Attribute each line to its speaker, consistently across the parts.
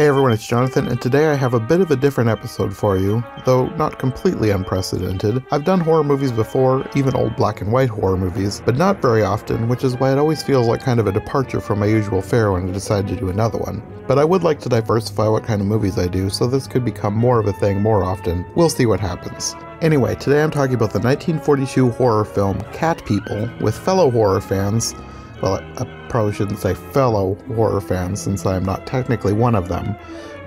Speaker 1: Hey everyone, it's Jonathan, and today I have a bit of a different episode for you, though not completely unprecedented. I've done horror movies before, even old black and white horror movies, but not very often, which is why it always feels like kind of a departure from my usual fare when I decide to do another one. But I would like to diversify what kind of movies I do, so this could become more of a thing more often. We'll see what happens. Anyway, today I'm talking about the 1942 horror film Cat People with fellow horror fans well, I probably shouldn't say fellow horror fans since I am not technically one of them.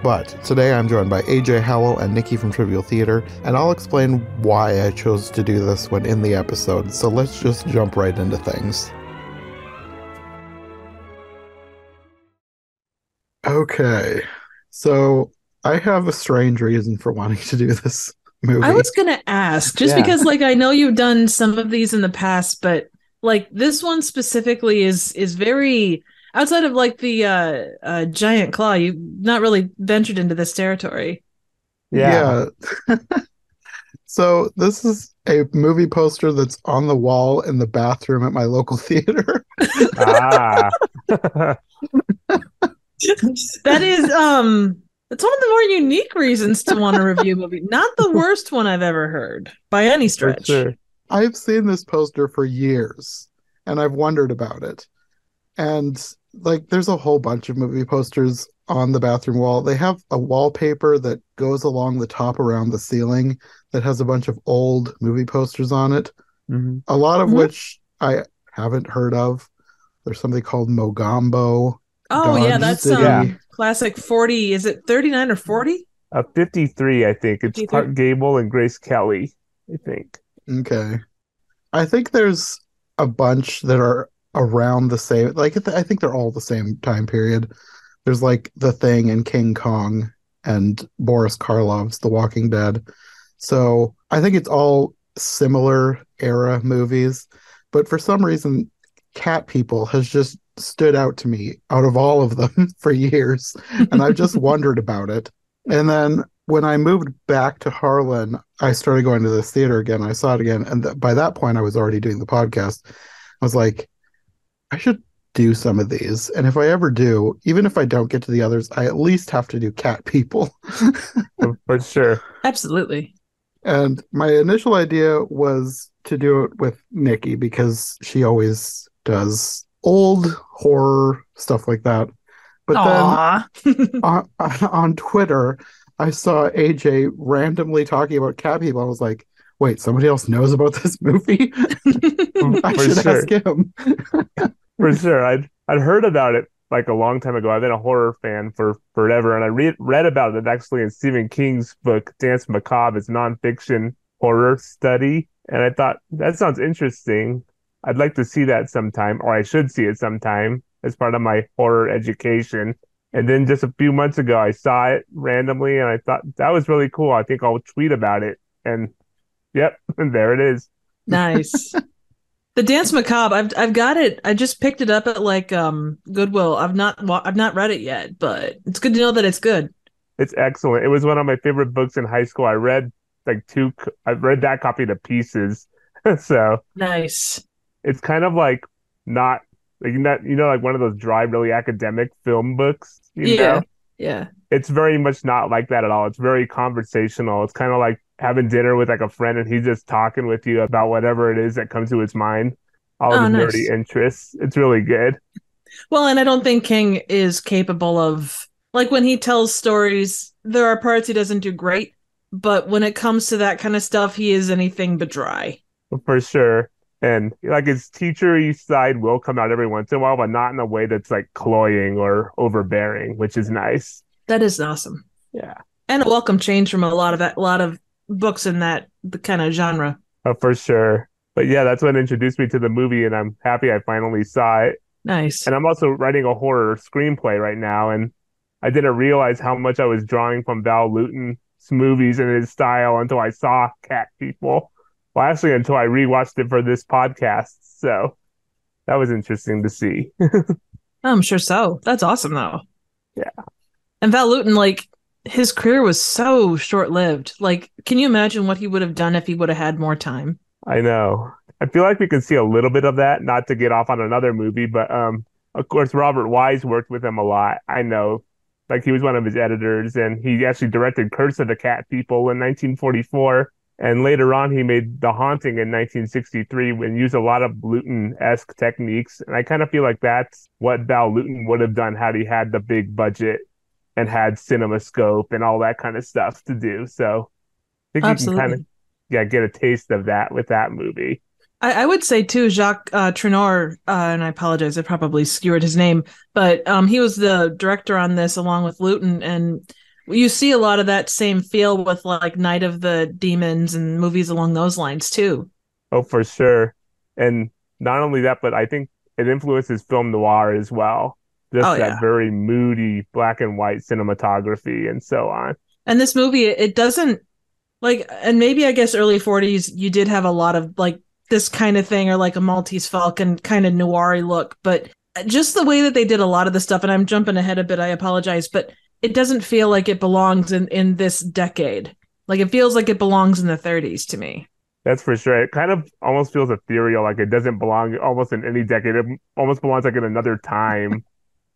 Speaker 1: But today I'm joined by AJ Howell and Nikki from Trivial Theater, and I'll explain why I chose to do this when in the episode. So let's just jump right into things. Okay, so I have a strange reason for wanting to do this movie.
Speaker 2: I was gonna ask, just
Speaker 1: Yeah.
Speaker 2: because like I know you've done some of these in the past, but like this one specifically is is very outside of like the uh, uh giant claw. You've not really ventured into this territory.
Speaker 1: Yeah. so this is a movie poster that's on the wall in the bathroom at my local theater.
Speaker 3: ah,
Speaker 2: that is um it's one of the more unique reasons to want to review a movie. Not the worst one I've ever heard by any
Speaker 3: for
Speaker 2: stretch.
Speaker 3: sure.
Speaker 1: I've seen this poster for years and I've wondered about it. And like there's a whole bunch of movie posters on the bathroom wall. They have a wallpaper that goes along the top around the ceiling that has a bunch of old movie posters on it.
Speaker 3: Mhm.
Speaker 1: A lot of
Speaker 2: Mhm.
Speaker 1: which I haven't heard of. There's something called Mogambo.
Speaker 2: Oh yeah, that's
Speaker 1: City.
Speaker 2: um classic 40. Is it 39 or 40?
Speaker 3: Uh, 53, I think. It's
Speaker 2: 53?
Speaker 3: Clark Gable and Grace Kelly, I think.
Speaker 1: Okay. I think there's a bunch that are around the same like I think they're all the same time period. There's like The Thing and King Kong and Boris Karloff's The Walking Dead. So I think it's all similar era movies, but for some reason Cat People has just stood out to me out of all of them for years and I've just wondered about it. And then when I moved back to Harlan, I started going to this theater again. I saw it again, and th- by that point, I was already doing the podcast. I was like, I should do some of these, and if I ever do, even if I don't get to the others, I at least have to do Cat People.
Speaker 3: For, for sure.
Speaker 2: Absolutely.
Speaker 1: and my initial idea was to do it with Nikki because she always does old horror stuff like that. But then on, on Twitter, I saw AJ randomly talking about cat people. I was like, wait, somebody else knows about this movie? I should
Speaker 3: sure.
Speaker 1: ask him.
Speaker 3: For sure. I'd I'd heard about it like a long time ago. I've been a horror fan for forever, and I read read about it actually in Stephen King's book, Danse Macabre. It's nonfiction horror study. And I thought that sounds interesting. I'd like to see that sometime, or I should see it sometime as part of my horror education. And then just a few months ago, I saw it randomly, and I thought that was really cool. I think I'll tweet about it. And yep, and there it is.
Speaker 2: nice. The Danse Macabre, I've I've got it. I just picked it up at like um Goodwill. I've not I've not read it yet, but it's good to know that it's good.
Speaker 3: It's excellent. It was one of my favorite books in high school. I read like two, c- I read that copy to pieces. So
Speaker 2: Nice.
Speaker 3: it's kind of like not like not, you know, like one of those dry, really academic film books, you
Speaker 2: Yeah.
Speaker 3: know?
Speaker 2: Yeah.
Speaker 3: It's very much not like that at all. It's very conversational. It's kind of like having dinner with like a friend and he's just talking with you about whatever it is that comes to his mind, all
Speaker 2: Oh,
Speaker 3: of his
Speaker 2: nice.
Speaker 3: nerdy interests. It's really good.
Speaker 2: Well, and I don't think King is capable of like when he tells stories, there are parts he doesn't do great, but when it comes to that kind of stuff, he is anything but dry.
Speaker 3: For sure. And like his teachery side will come out every once in a while, but not in a way that's like cloying or overbearing, which is nice.
Speaker 2: That is awesome.
Speaker 3: Yeah.
Speaker 2: And a welcome change from a lot of a lot of books in that the kind of genre.
Speaker 3: Oh, for sure. But yeah, that's what introduced me to the movie, and I'm happy I finally saw it.
Speaker 2: Nice.
Speaker 3: And I'm also writing a horror screenplay right now, and I didn't realize how much I was drawing from Val Lewton's movies and his style until I saw Cat People. Well, actually, until I rewatched it for this podcast. So that was interesting to see.
Speaker 2: I'm sure so. That's awesome though.
Speaker 3: Yeah.
Speaker 2: And Val Lewton, like his career was so short lived. Like, can you imagine what he would have done if he would have had more time?
Speaker 3: I know. I feel like we can see a little bit of that, not to get off on another movie, but um, of course, Robert Wise worked with him a lot. I know Like he was one of his editors, and he actually directed Curse of the Cat People in 1944. And later on, he made The Haunting in 1963 and used a lot of Lewton esque techniques. And I kind of feel like that's what Val Lewton would have done had he had the big budget and had CinemaScope and all that kind of stuff to do. So I think
Speaker 2: Absolutely.
Speaker 3: you can kind of yeah get a taste of that with that movie.
Speaker 2: I, I would say too, Jacques uh, Trenor, uh, and I apologize, I probably skewered his name, but um, he was the director on this along with Lewton, and you see a lot of that same feel with like Night of the Demons and movies along those lines too.
Speaker 3: Oh, for sure. And not only that, but I think it influences film noir as well. Just
Speaker 2: Oh,
Speaker 3: that
Speaker 2: yeah.
Speaker 3: very moody black and white cinematography and so on.
Speaker 2: And this movie, it doesn't like, and maybe I guess early 40s, you did have a lot of like this kind of thing or like a Maltese Falcon kind of noir look, but just the way that they did a lot of the stuff, and I'm jumping ahead a bit, I apologize, but it doesn't feel like it belongs in, in this decade. Like it feels like it belongs in the 30s to me.
Speaker 3: That's for sure. It kind of almost feels ethereal, like it doesn't belong almost in any decade. It almost belongs like in another time.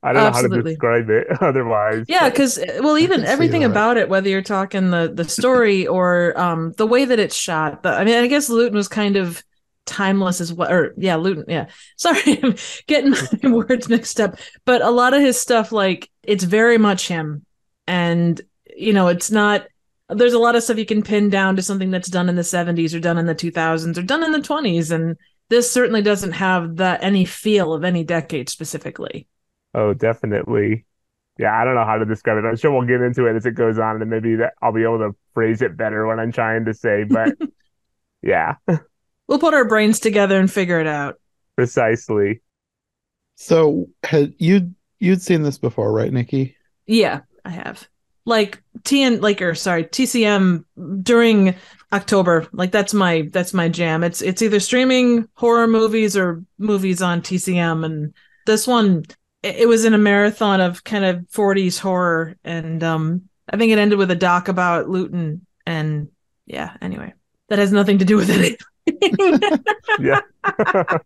Speaker 3: I don't know how to describe it otherwise.
Speaker 2: Yeah, because well, even everything about it, whether you're talking the the story or um the way that it's shot. The, I mean, I guess Lewton was kind of timeless as well. Or yeah, Lewton. Yeah, sorry, I'm getting my words mixed up. But a lot of his stuff, like it's very much him, and you know, it's not. There's a lot of stuff you can pin down to something that's done in the 70s or done in the 2000s or done in the 20s, and this certainly doesn't have that any feel of any decade specifically.
Speaker 3: Oh, definitely. Yeah, I don't know how to describe it. I'm sure we'll get into it as it goes on, and maybe that I'll be able to phrase it better when I'm trying to say. But yeah,
Speaker 2: We'll put our brains together and figure it out.
Speaker 3: precisely.
Speaker 1: So had you you'd seen this before, right, Nikki?
Speaker 2: Yeah, I have. Like TN like or sorry, TCM during October. Like that's my that's my jam. It's it's either streaming horror movies or movies on TCM and this one it, it was in a marathon of kind of 40s horror and um I think it ended with a doc about Lewton and yeah, anyway. That has nothing to do with it.
Speaker 3: Yeah.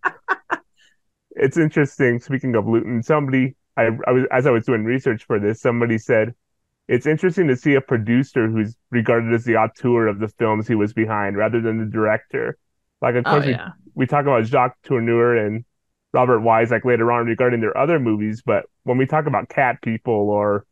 Speaker 3: It's interesting. Speaking of Lewton, somebody I, I was as I was doing research for this, somebody said it's interesting to see a producer who's regarded as the auteur of the films he was behind rather than the director. Like of
Speaker 2: oh
Speaker 3: course we, we talk about Jacques Tourneur and Robert Wise like later on regarding their other movies, but when we talk about Cat People or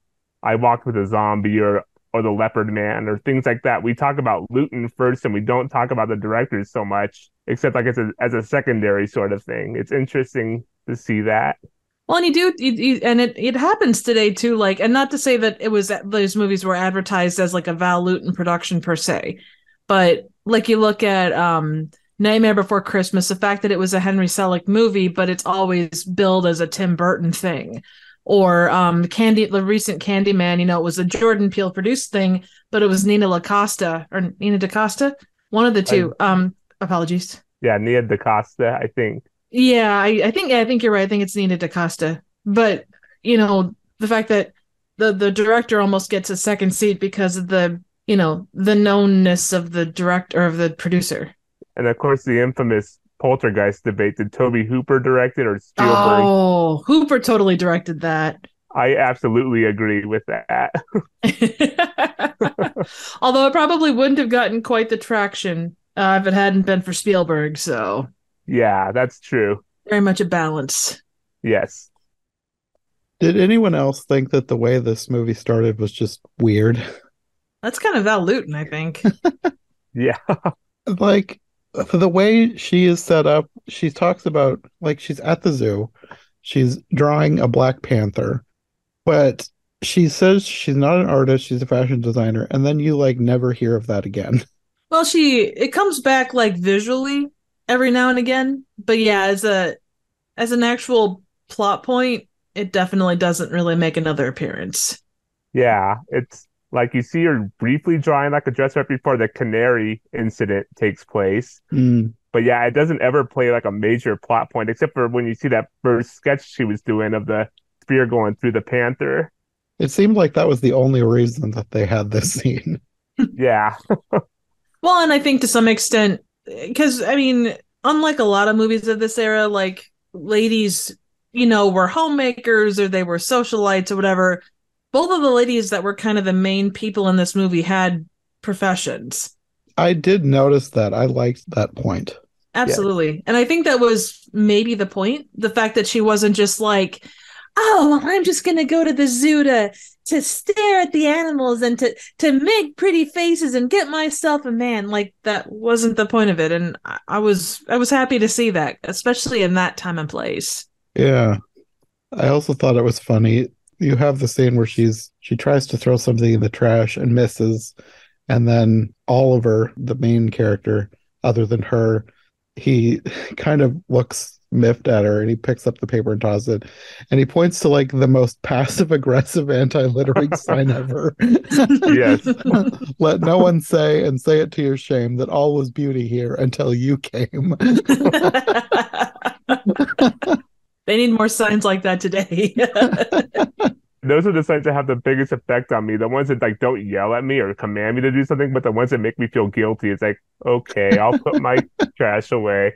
Speaker 3: I Walked with a Zombie or or The Leopard Man or things like that, we talk about Lewton first and we don't talk about the directors so much, except like it's a, as a secondary sort of thing. It's interesting to see that.
Speaker 2: Well, and you do, you, you, and it it happens today too. Like, and not to say that it was those movies were advertised as like a Val Lewton production per se, but like you look at um Nightmare Before Christmas, the fact that it was a Henry Selick movie, but it's always billed as a Tim Burton thing, or um Candy, the recent Candyman. You know, it was a Jordan Peele produced thing, but it was Nina LaCosta or Nina DaCosta, one of the two. um, apologies.
Speaker 3: Yeah, Nia DaCosta, I think.
Speaker 2: Yeah, I, I think I think you're right. I think it's Nina DaCosta. But you know, the fact that the the director almost gets a second seat because of the you know the knownness of the director of the producer.
Speaker 3: And of course the infamous Poltergeist debate. Did Tobe Hooper direct it or Spielberg?
Speaker 2: Oh, Hooper totally directed that.
Speaker 3: I absolutely agree with that.
Speaker 2: Although it probably wouldn't have gotten quite the traction uh, if it hadn't been for Spielberg. So
Speaker 3: Yeah, that's true.
Speaker 2: very much a balance.
Speaker 3: Yes.
Speaker 1: Did anyone else think that the way this movie started was just weird?
Speaker 2: That's kind of Val Lewton, I think.
Speaker 3: Yeah.
Speaker 1: Like the way she is set up, she talks about like she's at the zoo, she's drawing a Black Panther, but she says she's not an artist, she's a fashion designer, and then you like never hear of that again.
Speaker 2: Well, she it comes back like visually every now and again, but yeah, as a as an actual plot point, it definitely doesn't really make another appearance.
Speaker 3: Yeah. It's like you see her briefly drawing like a dress right before the canary incident takes place.
Speaker 1: Mm.
Speaker 3: But yeah, it doesn't ever play like a major plot point, except for when you see that first sketch she was doing of the spear going through the panther.
Speaker 1: It seemed like that was the only reason that they had this scene.
Speaker 3: Yeah.
Speaker 2: Well, and I think to some extent, because I mean, unlike a lot of movies of this era, like ladies, you know, were homemakers or they were socialites or whatever. Both of the ladies that were kind of the main people in this movie had professions.
Speaker 1: I did notice that. I liked that point.
Speaker 2: Absolutely. And I think that was maybe the point. The fact that she wasn't just like, oh, I'm just going to go to the zoo to to stare at the animals and to to make pretty faces and get myself a man like that wasn't the point of it and I, I was i was happy to see that especially in that time and place
Speaker 1: Yeah. I also thought it was funny. You have the scene where she's she tries to throw something in the trash and misses, and then Oliver, the main character, other than her, he kind of looks miffed at her and he picks up the paper and tosses it. And he points to like the most passive aggressive anti littering sign ever.
Speaker 3: Yes.
Speaker 1: Let no one say and say it to your shame that all was beauty here until you came.
Speaker 2: They need more signs like that today
Speaker 3: Those are the signs that have the biggest effect on me. The ones that like don't yell at me or command me to do something, but the ones that make me feel guilty. It's like, okay, I'll put my trash away.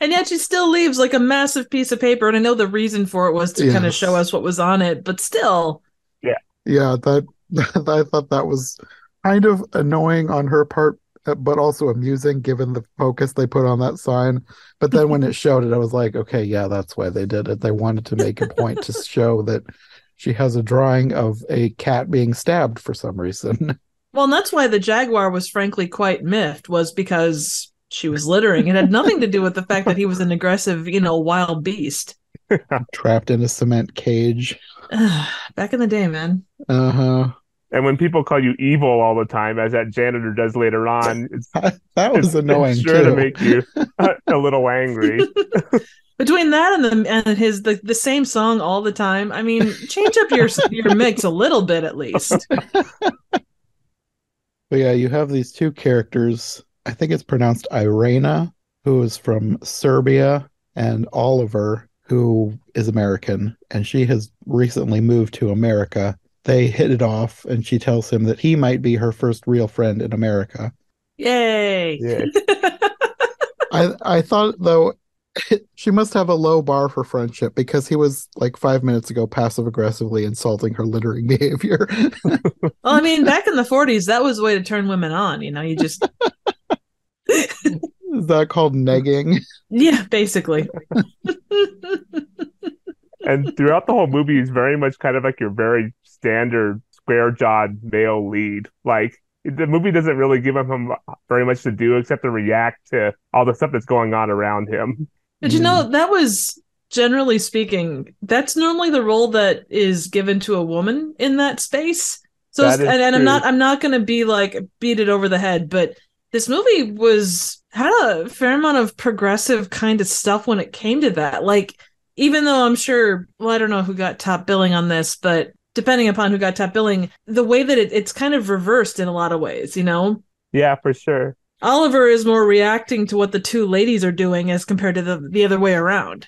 Speaker 2: and yet she still leaves like a massive piece of paper and i know the reason for it was to kind of show us what was on it but still
Speaker 1: yeah, Yeah, that I thought that was kind of annoying on her part, but also amusing given the focus they put on that sign. But then when it showed it, I was like, okay, yeah, that's why they did it. They wanted to make a point to show that she has a drawing of a cat being stabbed for some reason.
Speaker 2: Well, and that's why the Jaguar was frankly quite miffed, was because she was littering. It had nothing to do with the fact that he was an aggressive, you know, wild beast.
Speaker 1: Trapped in a cement cage.
Speaker 2: Back in the day, man.
Speaker 1: Uh huh.
Speaker 3: And when people call you evil all the time, as that janitor does later on, it's,
Speaker 1: That was
Speaker 3: it's-
Speaker 1: annoying
Speaker 3: it's sure
Speaker 1: too.
Speaker 3: to make you a little angry.
Speaker 2: Between that and the and his the, the same song all the time, I mean, change up your your mix a little bit at least.
Speaker 1: But yeah, you have these two characters. I think it's pronounced Irena, who is from Serbia, and Oliver, who is American, and she has recently moved to America. They hit it off, and she tells him that he might be her first real friend in America.
Speaker 2: Yay!
Speaker 3: Yeah.
Speaker 1: I I thought though she must have a low bar for friendship because he was like five minutes ago passive aggressively insulting her littering behavior.
Speaker 2: Well, I mean, back in the '40s, that was the way to turn women on. You know, you just
Speaker 1: is that called negging?
Speaker 2: yeah, basically.
Speaker 3: And throughout the whole movie, he's very much kind of like your very standard square jawed male lead. Like the movie doesn't really give him very much to do except to react to all the stuff that's going on around him.
Speaker 2: But you know, mm. that was generally speaking, that's normally the role that is given to a woman in that space. So,
Speaker 3: That is
Speaker 2: and, and I'm not, I'm not going to be like beat it over the head, but this movie was had a fair amount of progressive kind of stuff when it came to that. Like, even though I'm sure, well, I don't know who got top billing on this, but depending upon who got top billing, the way that it, it's kind of reversed in a lot of ways, you know?
Speaker 3: Yeah, for sure.
Speaker 2: Oliver is more reacting to what the two ladies are doing as compared to the the other way around.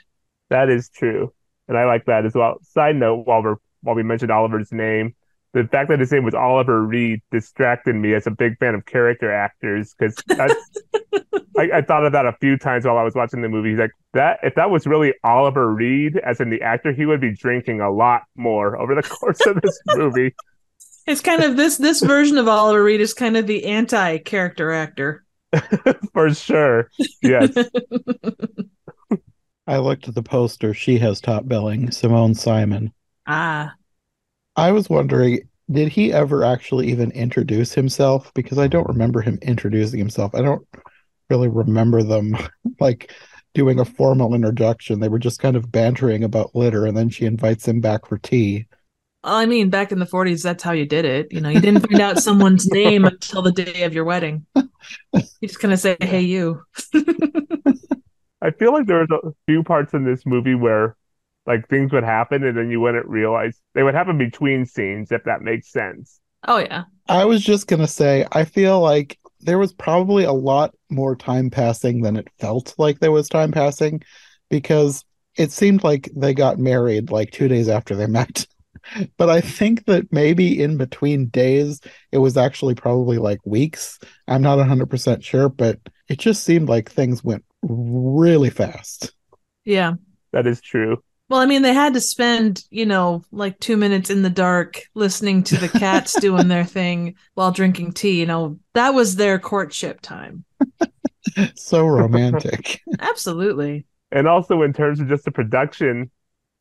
Speaker 3: That is true. And I like that as well. Side note, while we're while we mentioned Oliver's name, the fact that his name was Oliver Reed distracted me as a big fan of character actors because I, I thought of that a few times while I was watching the movie. He's like that if that was really Oliver Reed as in the actor, he would be drinking a lot more over the course of this movie.
Speaker 2: It's kind of this this version of Oliver Reed is kind of the anti character actor.
Speaker 3: For sure. Yes.
Speaker 1: I looked at the poster. She has top billing, Simone Simon.
Speaker 2: Ah,
Speaker 1: I was wondering, did he ever actually even introduce himself? Because I don't remember him introducing himself. I don't really remember them like doing a formal introduction. They were just kind of bantering about litter, and then she invites him back for tea.
Speaker 2: I mean, back in the '40s, that's how you did it. You know, you didn't find out someone's name until the day of your wedding. You just kind of say, "Hey, you."
Speaker 3: I feel like there was a few parts in this movie where like things would happen and then you wouldn't realize they would happen between scenes, if that makes sense.
Speaker 2: Oh yeah,
Speaker 1: I was just gonna say, I feel like there was probably a lot more time passing than it felt like there was time passing because it seemed like they got married like two days after they met. But I think that maybe in between days, it was actually probably like weeks. I'm not 100% sure, but it just seemed like things went really fast.
Speaker 2: yeah.
Speaker 3: That is true.
Speaker 2: Well, I mean, they had to spend, you know, like two minutes in the dark listening to the cats doing their thing while drinking tea. You know, that was their courtship time.
Speaker 1: so romantic.
Speaker 2: Absolutely.
Speaker 3: And also, in terms of just the production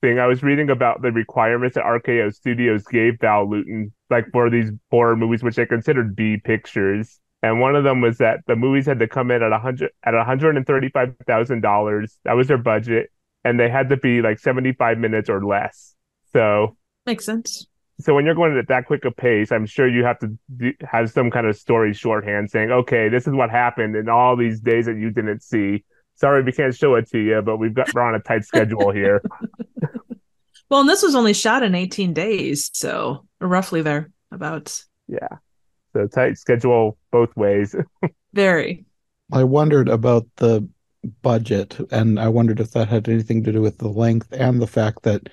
Speaker 3: thing, I was reading about the requirements that RKO Studios gave Val Lewton, like for these horror movies, which they considered B pictures. And one of them was that the movies had to come in at a hundred at one hundred and thirty five thousand dollars. That was their budget and they had to be like 75 minutes or less. So
Speaker 2: makes sense.
Speaker 3: So when you're going at that quick a pace, I'm sure you have to do, have some kind of story shorthand saying, "Okay, this is what happened in all these days that you didn't see. Sorry, we can't show it to you, but we've got we're on a tight schedule here."
Speaker 2: well, and this was only shot in 18 days, so roughly there about.
Speaker 3: Yeah, so tight schedule both ways.
Speaker 2: Very.
Speaker 1: I wondered about the budget, and I wondered if that had anything to do with the length and the fact that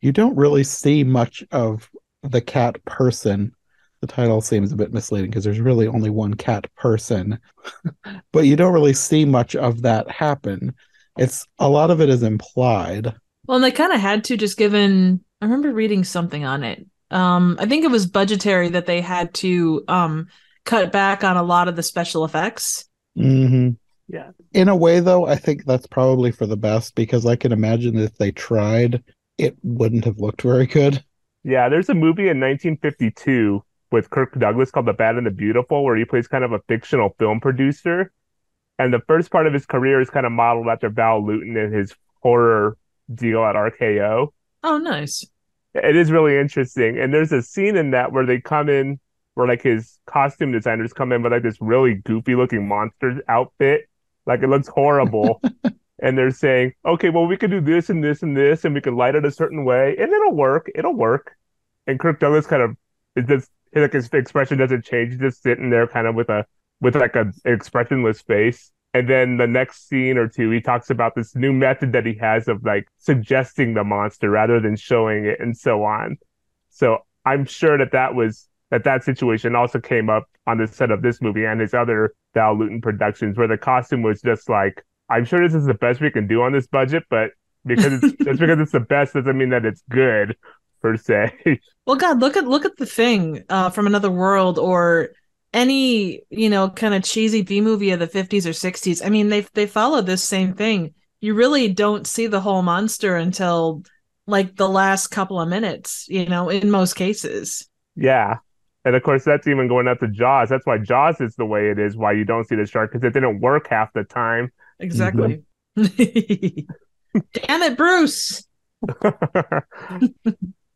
Speaker 1: you don't really see much of the cat person. The title seems a bit misleading because there's really only one cat person, but you don't really see much of that happen. It's a lot of it is implied.
Speaker 2: Well, and they kind of had to just given. I remember reading something on it. Um, I think it was budgetary that they had to um cut back on a lot of the special effects.
Speaker 1: Mm-hmm.
Speaker 3: Yeah.
Speaker 1: In a way, though, I think that's probably for the best because I can imagine if they tried, it wouldn't have looked very good.
Speaker 3: Yeah, there's a movie in 1952 with Kirk Douglas called The Bad and the Beautiful, where he plays kind of a fictional film producer. And the first part of his career is kind of modeled after Val Lewton and his horror deal at RKO.
Speaker 2: Oh, nice.
Speaker 3: It is really interesting. And there's a scene in that where they come in, where like his costume designers come in with like this really goofy looking monster outfit like it looks horrible. and they're saying, okay, well, we could do this and this and this, and we can light it a certain way, and it'll work. It'll work. And Kirk Douglas kind of it just like his expression doesn't change. He's just sitting there, kind of with a with like a expressionless face. And then the next scene or two, he talks about this new method that he has of like suggesting the monster rather than showing it, and so on. So I'm sure that that was that that situation also came up on the set of this movie and his other Val Lewton productions, where the costume was just like, I'm sure this is the best we can do on this budget, but because it's just because it's the best doesn't mean that it's good per se.
Speaker 2: Well, God, look at look at the thing uh, from another world or any you know kind of cheesy B movie of the 50s or 60s. I mean, they they follow this same thing. You really don't see the whole monster until like the last couple of minutes, you know, in most cases.
Speaker 3: Yeah, and of course, that's even going up to Jaws. That's why Jaws is the way it is. Why you don't see the shark because it didn't work half the time.
Speaker 2: Exactly. Damn it, Bruce.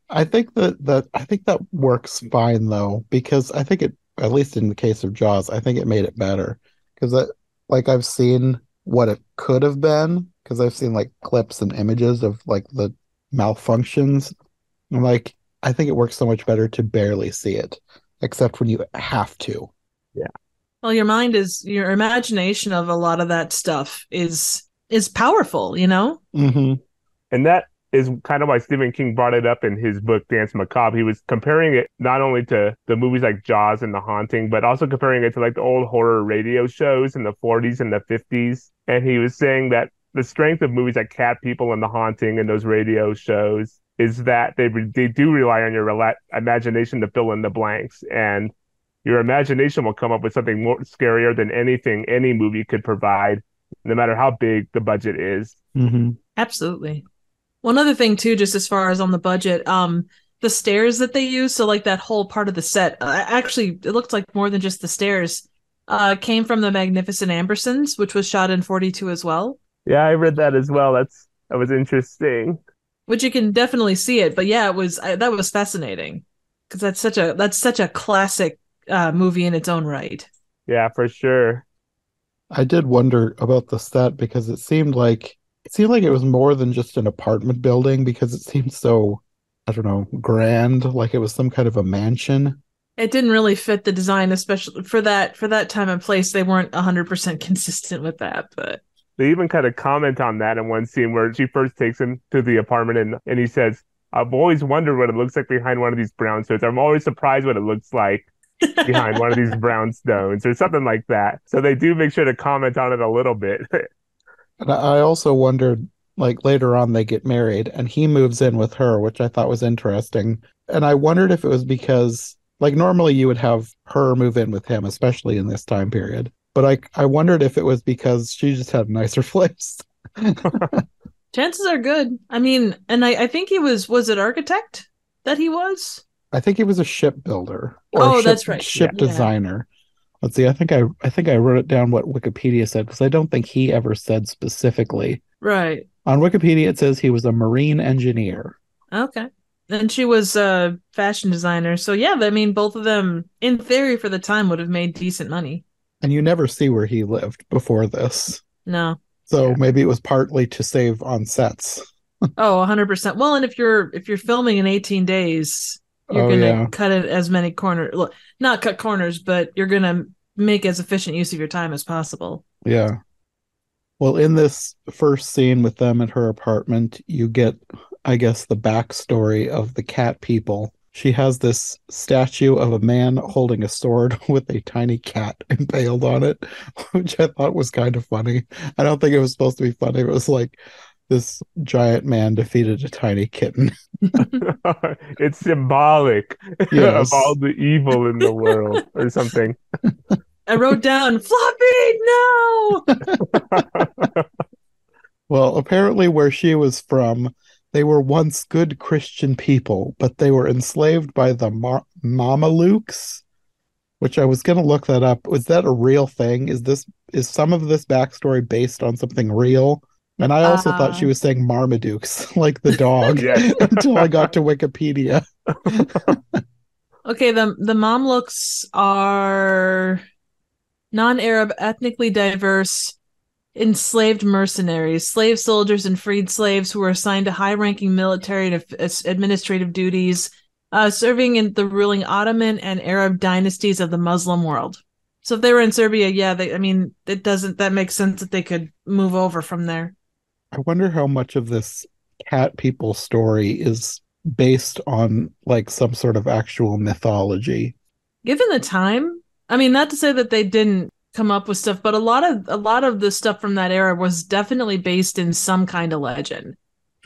Speaker 1: I think that that I think that works fine though because I think it at least in the case of Jaws I think it made it better because like I've seen what it could have been because I've seen like clips and images of like the malfunctions. I'm like I think it works so much better to barely see it, except when you have to.
Speaker 3: Yeah.
Speaker 2: Well, your mind is your imagination of a lot of that stuff is is powerful, you know.
Speaker 1: Mm-hmm.
Speaker 3: And that is kind of why Stephen King brought it up in his book Danse Macabre. He was comparing it not only to the movies like Jaws and The Haunting, but also comparing it to like the old horror radio shows in the 40s and the 50s. And he was saying that the strength of movies like Cat People and The Haunting and those radio shows is that they they do rely on your rela- imagination to fill in the blanks, and your imagination will come up with something more scarier than anything any movie could provide, no matter how big the budget is.
Speaker 1: Mm-hmm.
Speaker 2: Absolutely. One other thing too, just as far as on the budget, um, the stairs that they use, so like that whole part of the set, uh, actually, it looked like more than just the stairs. Uh, came from the Magnificent Ambersons, which was shot in 42 as well.
Speaker 3: Yeah, I read that as well. That's that was interesting
Speaker 2: which you can definitely see it. But yeah, it was I, that was fascinating because that's such a that's such a classic uh, movie in its own right.
Speaker 3: Yeah, for sure.
Speaker 1: I did wonder about the set because it seemed like it seemed like it was more than just an apartment building because it seemed so I don't know grand, like it was some kind of a mansion.
Speaker 2: It didn't really fit the design, especially for that for that time and place. They weren't hundred percent consistent with that, but
Speaker 3: they even kind of comment on that in one scene where she first takes him to the apartment and, and he says, I've always wondered what it looks like behind one of these brownstones. I'm always surprised what it looks like behind one of these brownstones or something like that. So they do make sure to comment on it a little bit.
Speaker 1: and I also wondered like later on they get married and he moves in with her, which I thought was interesting. And I wondered if it was because like normally you would have her move in with him, especially in this time period. But I I wondered if it was because she just had a nicer place.
Speaker 2: Chances are good. I mean, and I, I think he was was it architect that he was?
Speaker 1: I think he was a shipbuilder.
Speaker 2: Oh,
Speaker 1: ship,
Speaker 2: that's right.
Speaker 1: Ship
Speaker 2: Yeah.
Speaker 1: designer. Let's see. I think I I think I wrote it down what Wikipedia said because I don't think he ever said specifically.
Speaker 2: Right.
Speaker 1: On Wikipedia, it says he was a marine engineer.
Speaker 2: Okay. And she was a fashion designer. So yeah, I mean both of them in theory for the time would have made decent money.
Speaker 1: And you never see where he lived before this.
Speaker 2: No.
Speaker 1: So
Speaker 3: Yeah.
Speaker 1: maybe it was partly to save on sets.
Speaker 2: Oh, 100%. Well, and if you're if you're filming in 18 days, you're
Speaker 1: Oh,
Speaker 2: going to
Speaker 1: yeah.
Speaker 2: cut it as many corners, not cut corners, but you're going to make as efficient use of your time as possible.
Speaker 1: Yeah. Well, in this first scene with them at her apartment, you get, I guess, the backstory of the cat people. She has this statue of a man holding a sword with a tiny cat impaled on it, which I thought was kind of funny. I don't think it was supposed to be funny. It was like this giant man defeated a tiny kitten.
Speaker 3: it's symbolic
Speaker 1: Yes.
Speaker 3: of all the evil in the world or something.
Speaker 2: I wrote down Floppy, no.
Speaker 1: Well, apparently, where she was from, they were once good Christian people, but they were enslaved by the Ma- Mamelukes, which I was going to look that up. Was that a real thing? Is this is some of this backstory based on something real? And I also thought she
Speaker 2: Uh.
Speaker 1: was saying Marmadukes, like the dog, until I got to Wikipedia.
Speaker 2: Okay, the the Mamluks are non-Arab, ethnically diverse, enslaved mercenaries, slave soldiers, and freed slaves who were assigned to high-ranking military and administrative duties, uh, serving in the ruling Ottoman and Arab dynasties of the Muslim world. So if they were in Serbia, yeah, they, I mean, it doesn't that makes sense that they could move over from there.
Speaker 1: I wonder how much of this cat people story is based on like some sort of actual mythology.
Speaker 2: given the time i mean not to say that they didn't come up with stuff but a lot of a lot of the stuff from that era was definitely based in some kind of legend.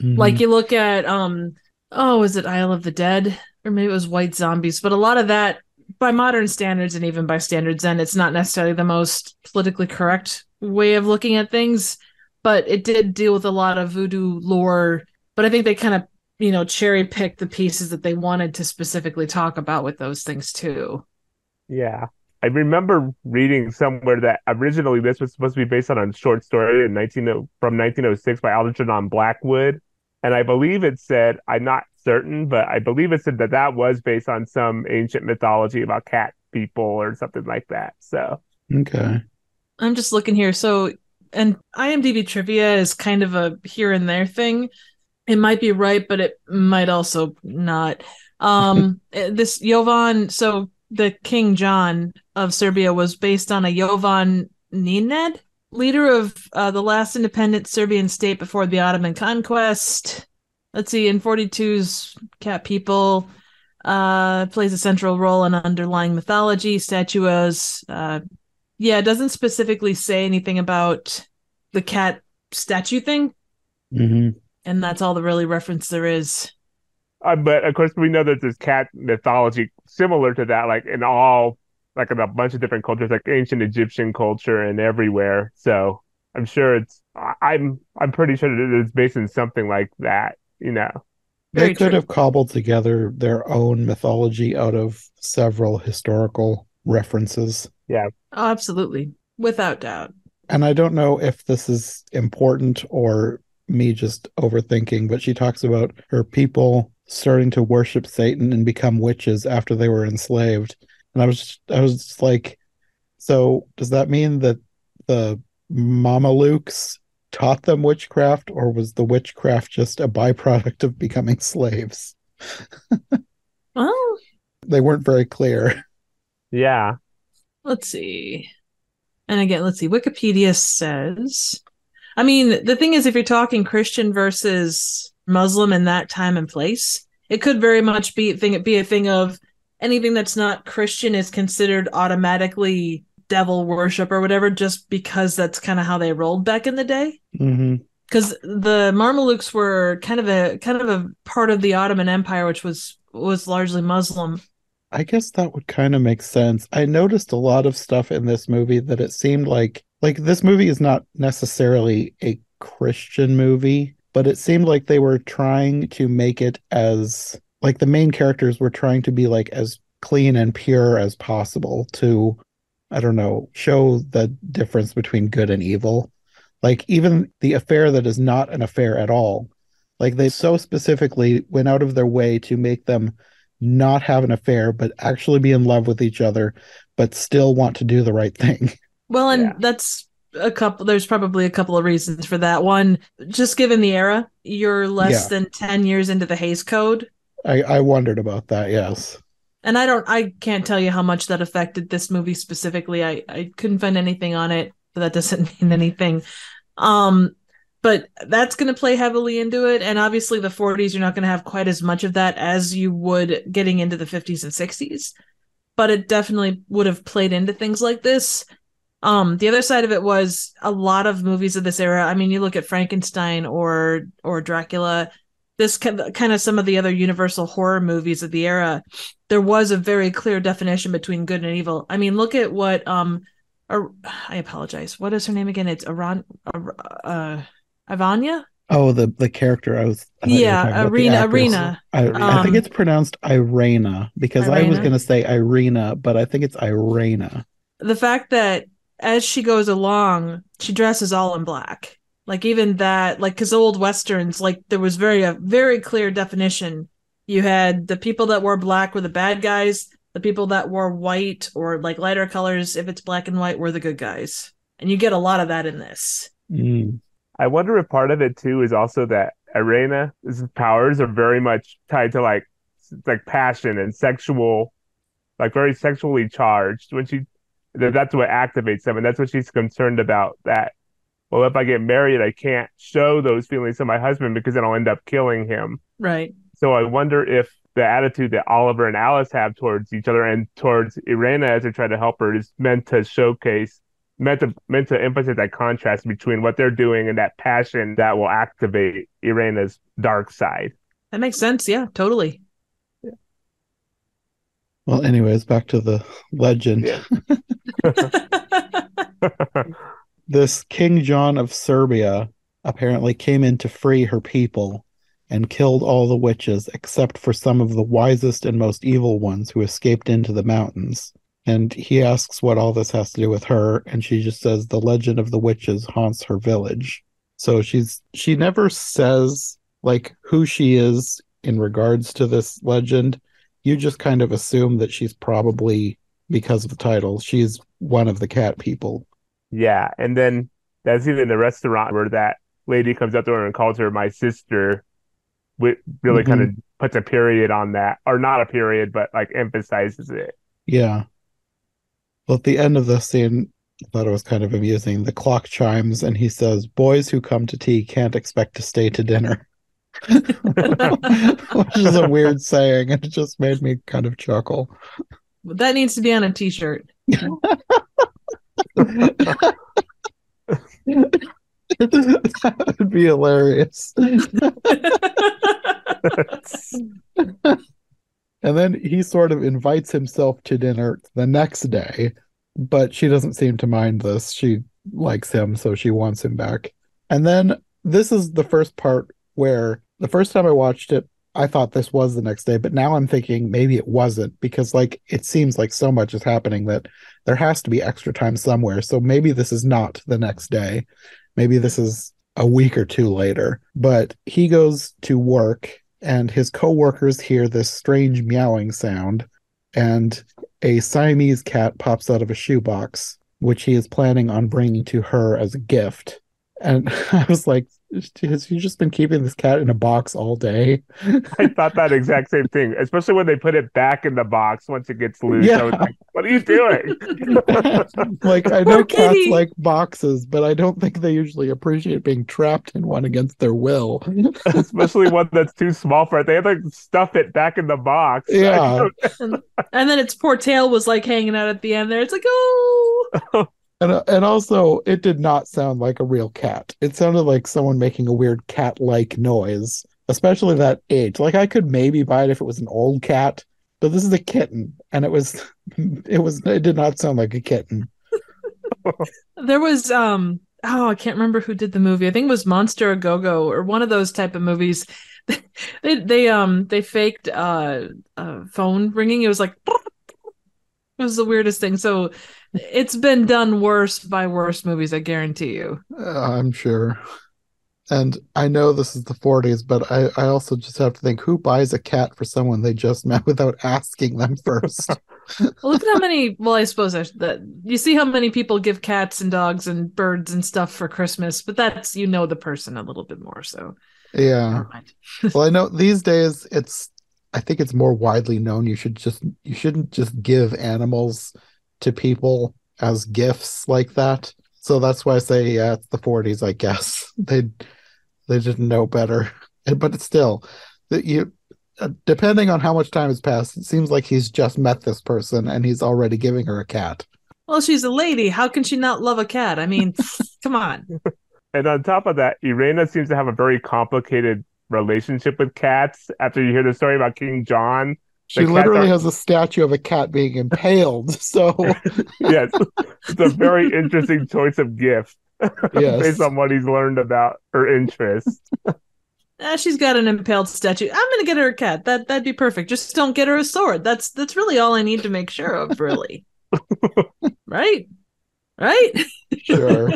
Speaker 2: Like you look at um oh is it isle of the dead? Or maybe it was white zombies but a lot of that by modern standards and even by standards then it's not necessarily the most politically correct way of looking at things but it did deal with a lot of voodoo lore. But i think they kind of you know cherry picked the pieces that they wanted to specifically talk about with those things too.
Speaker 3: Yeah. I remember reading somewhere that originally this was supposed to be based on a short story in 19, from 1906 by Algernon Blackwood. And I believe it said, I'm not certain, but I believe it said that that was based on some ancient mythology about cat people or something like that. So,
Speaker 1: okay.
Speaker 2: I'm just looking here. So, and IMDb trivia is kind of a here and there thing. It might be right, but it might also not. Um, eh, this Jovan, so the King John of Serbia was based on a Jovan Nenad, leader of uh, the last independent Serbian state before the Ottoman conquest. Let's see, in 42's Cat People uh, plays a central role in underlying mythology, statues. uh, yeah, it doesn't specifically say anything about the cat statue thing,
Speaker 1: hmm
Speaker 2: and that's all the really reference there is.
Speaker 3: uh, but of course, we know that there's cat mythology similar to that, like in all, like in a bunch of different cultures, like ancient Egyptian culture and everywhere. So I'm sure it's, I- I'm, I'm pretty sure that it's based in something like that, you know.
Speaker 1: They could
Speaker 2: true.
Speaker 1: have cobbled together their own mythology out of several historical references. Yeah.
Speaker 2: Oh, absolutely, without doubt.
Speaker 1: And I don't know if this is important or me just overthinking, but she talks about her people starting to worship Satan and become witches after they were enslaved. And I was I was just like, so does that mean that the Mamelukes taught them witchcraft, or was the witchcraft just a byproduct of becoming slaves?
Speaker 2: Well,
Speaker 1: They weren't very clear.
Speaker 3: Yeah.
Speaker 2: let's see. And again, let's see. Wikipedia says, I mean, the thing is, if you're talking Christian versus Muslim in that time and place, it could very much be thing be a thing of anything that's not Christian is considered automatically devil worship or whatever, just because that's kind of how they rolled back in the day.
Speaker 1: hmm
Speaker 2: because the Mamelukes were kind of a kind of a part of the Ottoman Empire, which was was largely Muslim.
Speaker 1: I guess that would kind of make sense. I noticed a lot of stuff in this movie that it seemed like like this movie is not necessarily a Christian movie, but it seemed like they were trying to make it as like the main characters were trying to be like as clean and pure as possible to I don't know, show the difference between good and evil. Like even the affair that is not an affair at all. Like they so specifically went out of their way to make them not have an affair, but actually be in love with each other, but still want to do the right thing.
Speaker 2: Well, and
Speaker 3: Yeah.
Speaker 2: that's a couple. There's probably a couple of reasons for that. One, just given the era, you're less
Speaker 1: Yeah.
Speaker 2: than ten years into the Hays Code,
Speaker 1: I, I wondered about that, yes.
Speaker 2: and I don't. I can't tell you how much that affected this movie specifically. I I couldn't find anything on it, but that doesn't mean anything. Um, but that's going to play heavily into it, and obviously the 40s, you're not going to have quite as much of that as you would getting into the 50s and 60s. But it definitely would have played into things like this. Um, the other side of it was a lot of movies of this era. I mean, you look at Frankenstein or or Dracula, this kind of, some of the other universal horror movies of the era. There was a very clear definition between good and evil. I mean, look at what um, I apologize. What is her name again? It's Aran, Ar- uh, Ivania.
Speaker 1: Oh, the the character I was I thought you were
Speaker 2: Yeah, Arena. Arena.
Speaker 1: I, I think
Speaker 2: Um,
Speaker 1: it's pronounced Irena because I was going to say Irina, but I think it's Irena.
Speaker 2: the fact that as she goes along, she dresses all in black. Like even that, like because old westerns, like there was very a very clear definition. You had the people that wore black were the bad guys. The people that wore white or like lighter colors, if it's black and white, were the good guys. And you get a lot of that in this.
Speaker 1: Mm.
Speaker 3: I wonder if part of it too is also that Irena's powers are very much tied to like like passion and sexual, like very sexually charged. When she, that's what activates them, and that's what she's concerned about. That well, if I get married, I can't show those feelings to my husband because then I'll end up killing him.
Speaker 2: Right.
Speaker 3: So I wonder if the attitude that Oliver and Alice have towards each other and towards Irena as they try to help her is meant to showcase, meant to meant to emphasize that contrast between what they're doing and that passion that will activate Irena's dark side.
Speaker 2: That makes sense. Yeah, totally. Yeah.
Speaker 1: Well, anyways, back to the legend.
Speaker 3: Yeah.
Speaker 1: This King John of Serbia apparently came in to free her people and killed all the witches except for some of the wisest and most evil ones who escaped into the mountains. And he asks what all this has to do with her, and she just says the legend of the witches haunts her village. So she's she never says like who she is in regards to this legend. You just kind of assume that she's probably because of the title, she's one of the cat people.
Speaker 3: Yeah, and then that's even the restaurant where that lady comes up to her and calls her my sister. Wi- Really kind of mm-hmm. puts a period on that, or not a period, but like emphasizes it.
Speaker 1: Yeah. Well, at the end of the scene, I thought it was kind of amusing. The clock chimes and he says, Boys who come to tea can't expect to stay to dinner. Which is a weird saying, and it just made me kind of chuckle.
Speaker 2: that needs to be on a t-shirt.
Speaker 1: that would be hilarious. And then he sort of invites himself to dinner the next day, but she doesn't seem to mind this. She likes him, so she wants him back. And then this is the first part where the first time I watched it, I thought this was the next day, but now I'm thinking maybe it wasn't because like it seems like so much is happening that there has to be extra time somewhere. So maybe this is not the next day. Maybe this is a week or two later. But he goes to work and his coworkers hear this strange meowing sound and a Siamese cat pops out of a shoebox which he is planning on bringing to her as a gift. And I was like, has he just been keeping this cat in a box all day?
Speaker 3: I thought that exact same thing, especially when they put it back in the box once it gets loose. I was
Speaker 1: Yeah.
Speaker 3: like, what are you doing?
Speaker 1: like I know
Speaker 2: Poor
Speaker 1: cats
Speaker 2: kitty.
Speaker 1: like boxes, but I don't think they usually appreciate being trapped in one against their will.
Speaker 3: especially one that's too small for it. They had to stuff it back in the box.
Speaker 1: Yeah.
Speaker 2: and then its poor tail was like hanging out at the end there. It's like, oh,
Speaker 1: And uh, and also, it did not sound like a real cat. It sounded like someone making a weird cat-like noise, especially that age. Like I could maybe buy it if it was an old cat, but this is a kitten, and it was, it was, it did not sound like a kitten.
Speaker 2: There was um oh I can't remember who did the movie. I think it was Monster a Go Go or one of those type of movies. they they um they faked uh, uh phone ringing. It was like it was the weirdest thing. So it's been done worse by worse movies. I guarantee you.
Speaker 1: Uh, I'm sure. And I know this is the 40s, but I, I also just have to think who buys a cat for someone they just met without asking them first?
Speaker 2: well, look at how many. Well, I suppose I, that you see how many people give cats and dogs and birds and stuff for Christmas, but that's you know the person a little bit more. So
Speaker 1: yeah. well, I know these days it's. I think it's more widely known. You should just you shouldn't just give animals to people as gifts like that. So that's why I say yeah, it's the 40s. I guess they they didn't know better, but it's still that you uh, depending on how much time has passed, it seems like he's just met this person and he's already giving her a cat.
Speaker 2: Well, she's a lady. How can she not love a cat? I mean, come on.
Speaker 3: And on top of that, Irena seems to have a very complicated relationship with cats. After you hear the story about King John,
Speaker 1: she literally are... has a statue of a cat being impaled. So,
Speaker 3: yes, it's a very interesting choice of gift yes. based on what he's learned about her interests.
Speaker 2: Ah, she's got an impaled statue. I'm gonna get her a cat. That that'd be perfect. Just don't get her a sword. That's that's really all I need to make sure of, really. right? Right?
Speaker 1: Sure.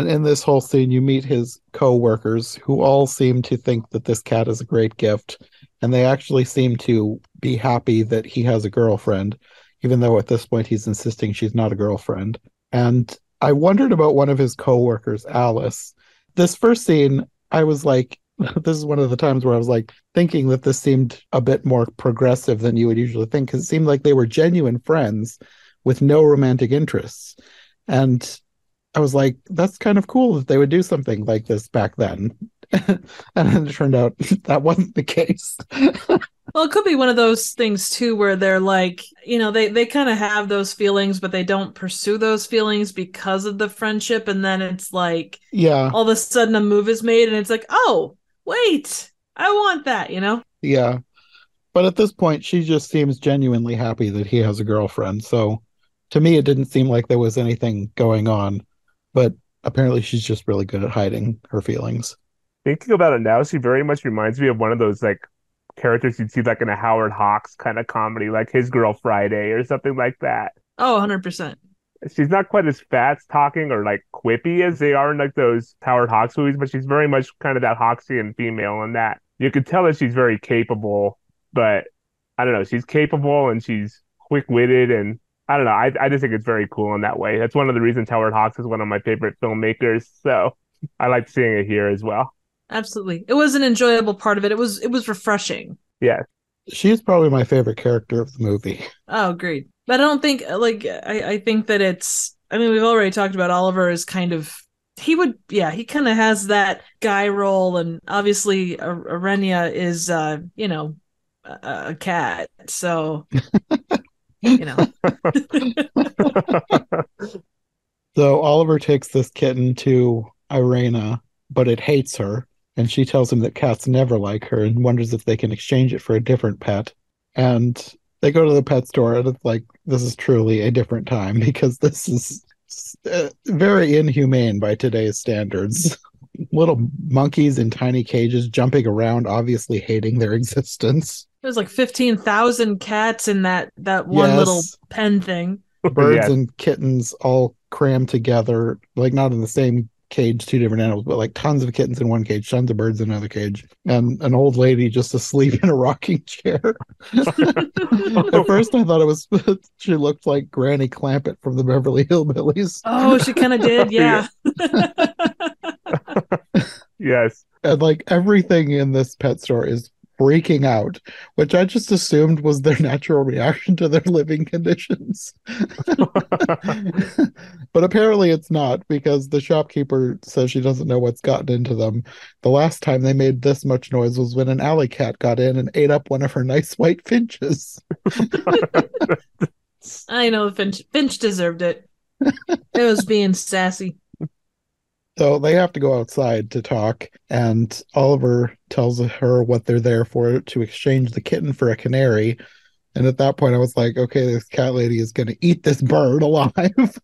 Speaker 1: And in this whole scene, you meet his co-workers who all seem to think that this cat is a great gift, and they actually seem to be happy that he has a girlfriend, even though at this point he's insisting she's not a girlfriend. And I wondered about one of his co-workers, Alice this first scene, I was like, this is one of the times where I was like thinking that this seemed a bit more progressive than you would usually think because it seemed like they were genuine friends with no romantic interests. And I was like, that's kind of cool that they would do something like this back then. and then it turned out that wasn't the case.
Speaker 2: well, it could be one of those things too where they're like, you know, they they kind of have those feelings but they don't pursue those feelings because of the friendship and then it's like
Speaker 1: yeah.
Speaker 2: All of a sudden a move is made and it's like, "Oh, wait. I want that," you know?
Speaker 1: Yeah. But at this point she just seems genuinely happy that he has a girlfriend. So to me it didn't seem like there was anything going on. But apparently she's just really good at hiding her feelings
Speaker 3: thinking about it now, she very much reminds me of one of those like characters you'd see like in a Howard Hawks kind of comedy, like His Girl Friday or something like that.
Speaker 2: Oh, 100%.
Speaker 3: She's not quite as fast talking or like quippy as they are in like those Howard Hawks movies, but she's very much kind of that Hawksian female in that. You could tell that she's very capable, but I don't know, she's capable and she's quick witted and I don't know. I, I just think it's very cool in that way. That's one of the reasons Howard Hawks is one of my favorite filmmakers. So I like seeing it here as well
Speaker 2: absolutely. It was an enjoyable part of it. It was it was refreshing.
Speaker 3: Yeah.
Speaker 1: She's probably my favorite character of the movie.
Speaker 2: Oh, great. But I don't think like I, I think that it's I mean, we've already talked about Oliver as kind of he would yeah, he kind of has that guy role and obviously Arenya is uh, you know, a, a cat. So you know.
Speaker 1: so Oliver takes this kitten to Irena, but it hates her and she tells him that cats never like her and wonders if they can exchange it for a different pet. And they go to the pet store, and it's like, this is truly a different time because this is uh, very inhumane by today's standards. Little monkeys in tiny cages jumping around, obviously hating their existence.
Speaker 2: There's like fifteen thousand cats in that that one yes. little pen thing.
Speaker 1: Birds yes. and kittens all crammed together, like not in the same cage, two different animals, but like tons of kittens in one cage, tons of birds in another cage, and an old lady just asleep in a rocking chair. At first, I thought it was she looked like Granny Clampett from the Beverly Hillbillies.
Speaker 2: Oh, she kind of did, yeah.
Speaker 3: Yes.
Speaker 1: And like everything in this pet store is freaking out, which I just assumed was their natural reaction to their living conditions. but apparently it's not because the shopkeeper says she doesn't know what's gotten into them. The last time they made this much noise was when an alley cat got in and ate up one of her nice white finches.
Speaker 2: I know Finch Finch deserved it. it was being sassy.
Speaker 1: So they have to go outside to talk, and Oliver tells her what they're there for to exchange the kitten for a canary. And at that point, I was like, okay, this cat lady is going to eat this bird alive.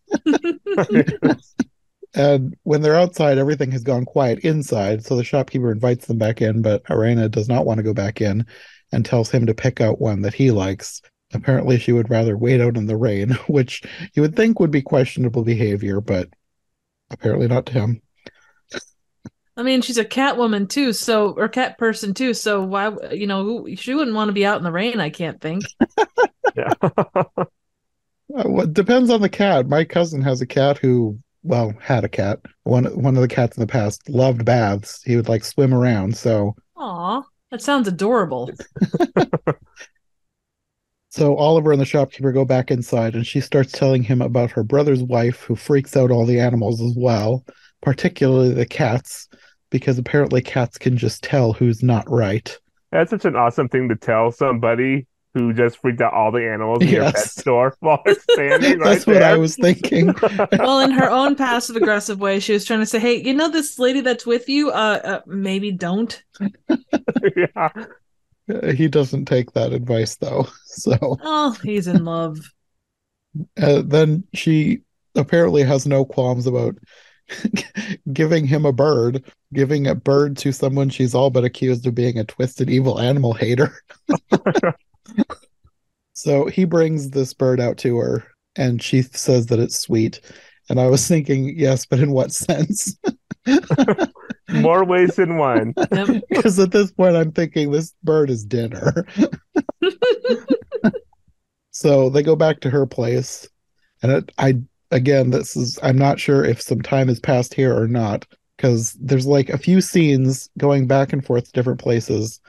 Speaker 1: and when they're outside, everything has gone quiet inside. So the shopkeeper invites them back in, but Irena does not want to go back in and tells him to pick out one that he likes. Apparently, she would rather wait out in the rain, which you would think would be questionable behavior, but apparently not to him.
Speaker 2: I mean, she's a cat woman too, so or cat person too. So why, you know, she wouldn't want to be out in the rain. I can't think.
Speaker 3: yeah.
Speaker 1: Uh, what depends on the cat. My cousin has a cat who, well, had a cat. One one of the cats in the past loved baths. He would like swim around. So,
Speaker 2: aw, that sounds adorable.
Speaker 1: so Oliver and the shopkeeper go back inside, and she starts telling him about her brother's wife, who freaks out all the animals as well, particularly the cats because apparently cats can just tell who's not right.
Speaker 3: That's such an awesome thing to tell somebody who just freaked out all the animals in yes. your pet store while they're standing.
Speaker 1: That's
Speaker 3: right
Speaker 1: what
Speaker 3: there.
Speaker 1: I was thinking.
Speaker 2: well, in her own passive aggressive way, she was trying to say, "Hey, you know this lady that's with you? Uh, uh maybe don't."
Speaker 3: yeah.
Speaker 1: He doesn't take that advice though. So.
Speaker 2: Oh, he's in love.
Speaker 1: Uh, then she apparently has no qualms about giving him a bird, giving a bird to someone she's all but accused of being a twisted evil animal hater. so he brings this bird out to her and she says that it's sweet. And I was thinking, yes, but in what sense?
Speaker 3: More ways than one.
Speaker 1: Because at this point, I'm thinking this bird is dinner. so they go back to her place, and it, I again, this is I'm not sure if some time has passed here or not because there's like a few scenes going back and forth to different places,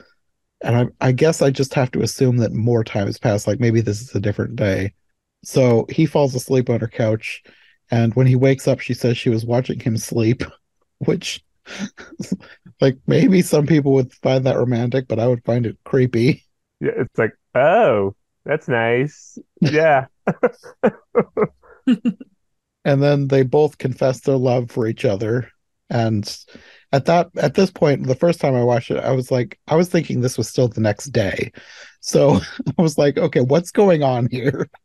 Speaker 1: and I, I guess I just have to assume that more time has passed. Like maybe this is a different day. So he falls asleep on her couch, and when he wakes up, she says she was watching him sleep, which, like, maybe some people would find that romantic, but I would find it creepy.
Speaker 3: Yeah, it's like, oh, that's nice. Yeah.
Speaker 1: and then they both confess their love for each other. And at that at this point the first time i watched it i was like i was thinking this was still the next day. So i was like okay what's going on here?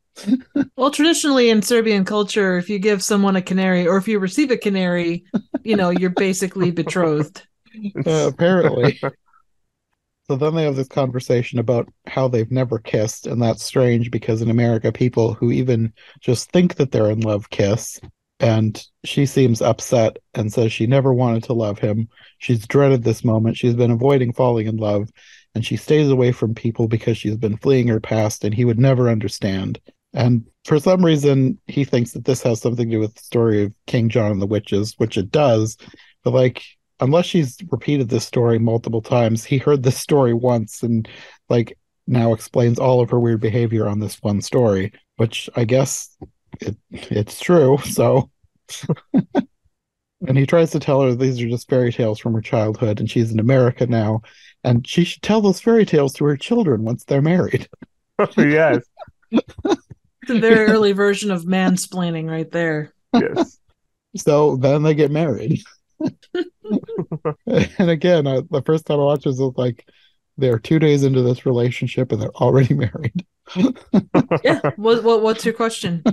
Speaker 2: Well traditionally in serbian culture if you give someone a canary or if you receive a canary you know you're basically betrothed.
Speaker 1: Uh, apparently so then they have this conversation about how they've never kissed, and that's strange because in America, people who even just think that they're in love kiss. And she seems upset and says she never wanted to love him. She's dreaded this moment. She's been avoiding falling in love, and she stays away from people because she's been fleeing her past, and he would never understand. And for some reason, he thinks that this has something to do with the story of King John and the Witches, which it does. But like unless she's repeated this story multiple times, he heard this story once and like now explains all of her weird behavior on this one story, which I guess it it's true. So and he tries to tell her these are just fairy tales from her childhood and she's in America now and she should tell those fairy tales to her children once they're married.
Speaker 3: yes.
Speaker 2: It's a very early version of mansplaining right there.
Speaker 3: Yes.
Speaker 1: So then they get married. and again, I, the first time I watched this, was like they're two days into this relationship and they're already married.
Speaker 2: yeah. What, what What's your question?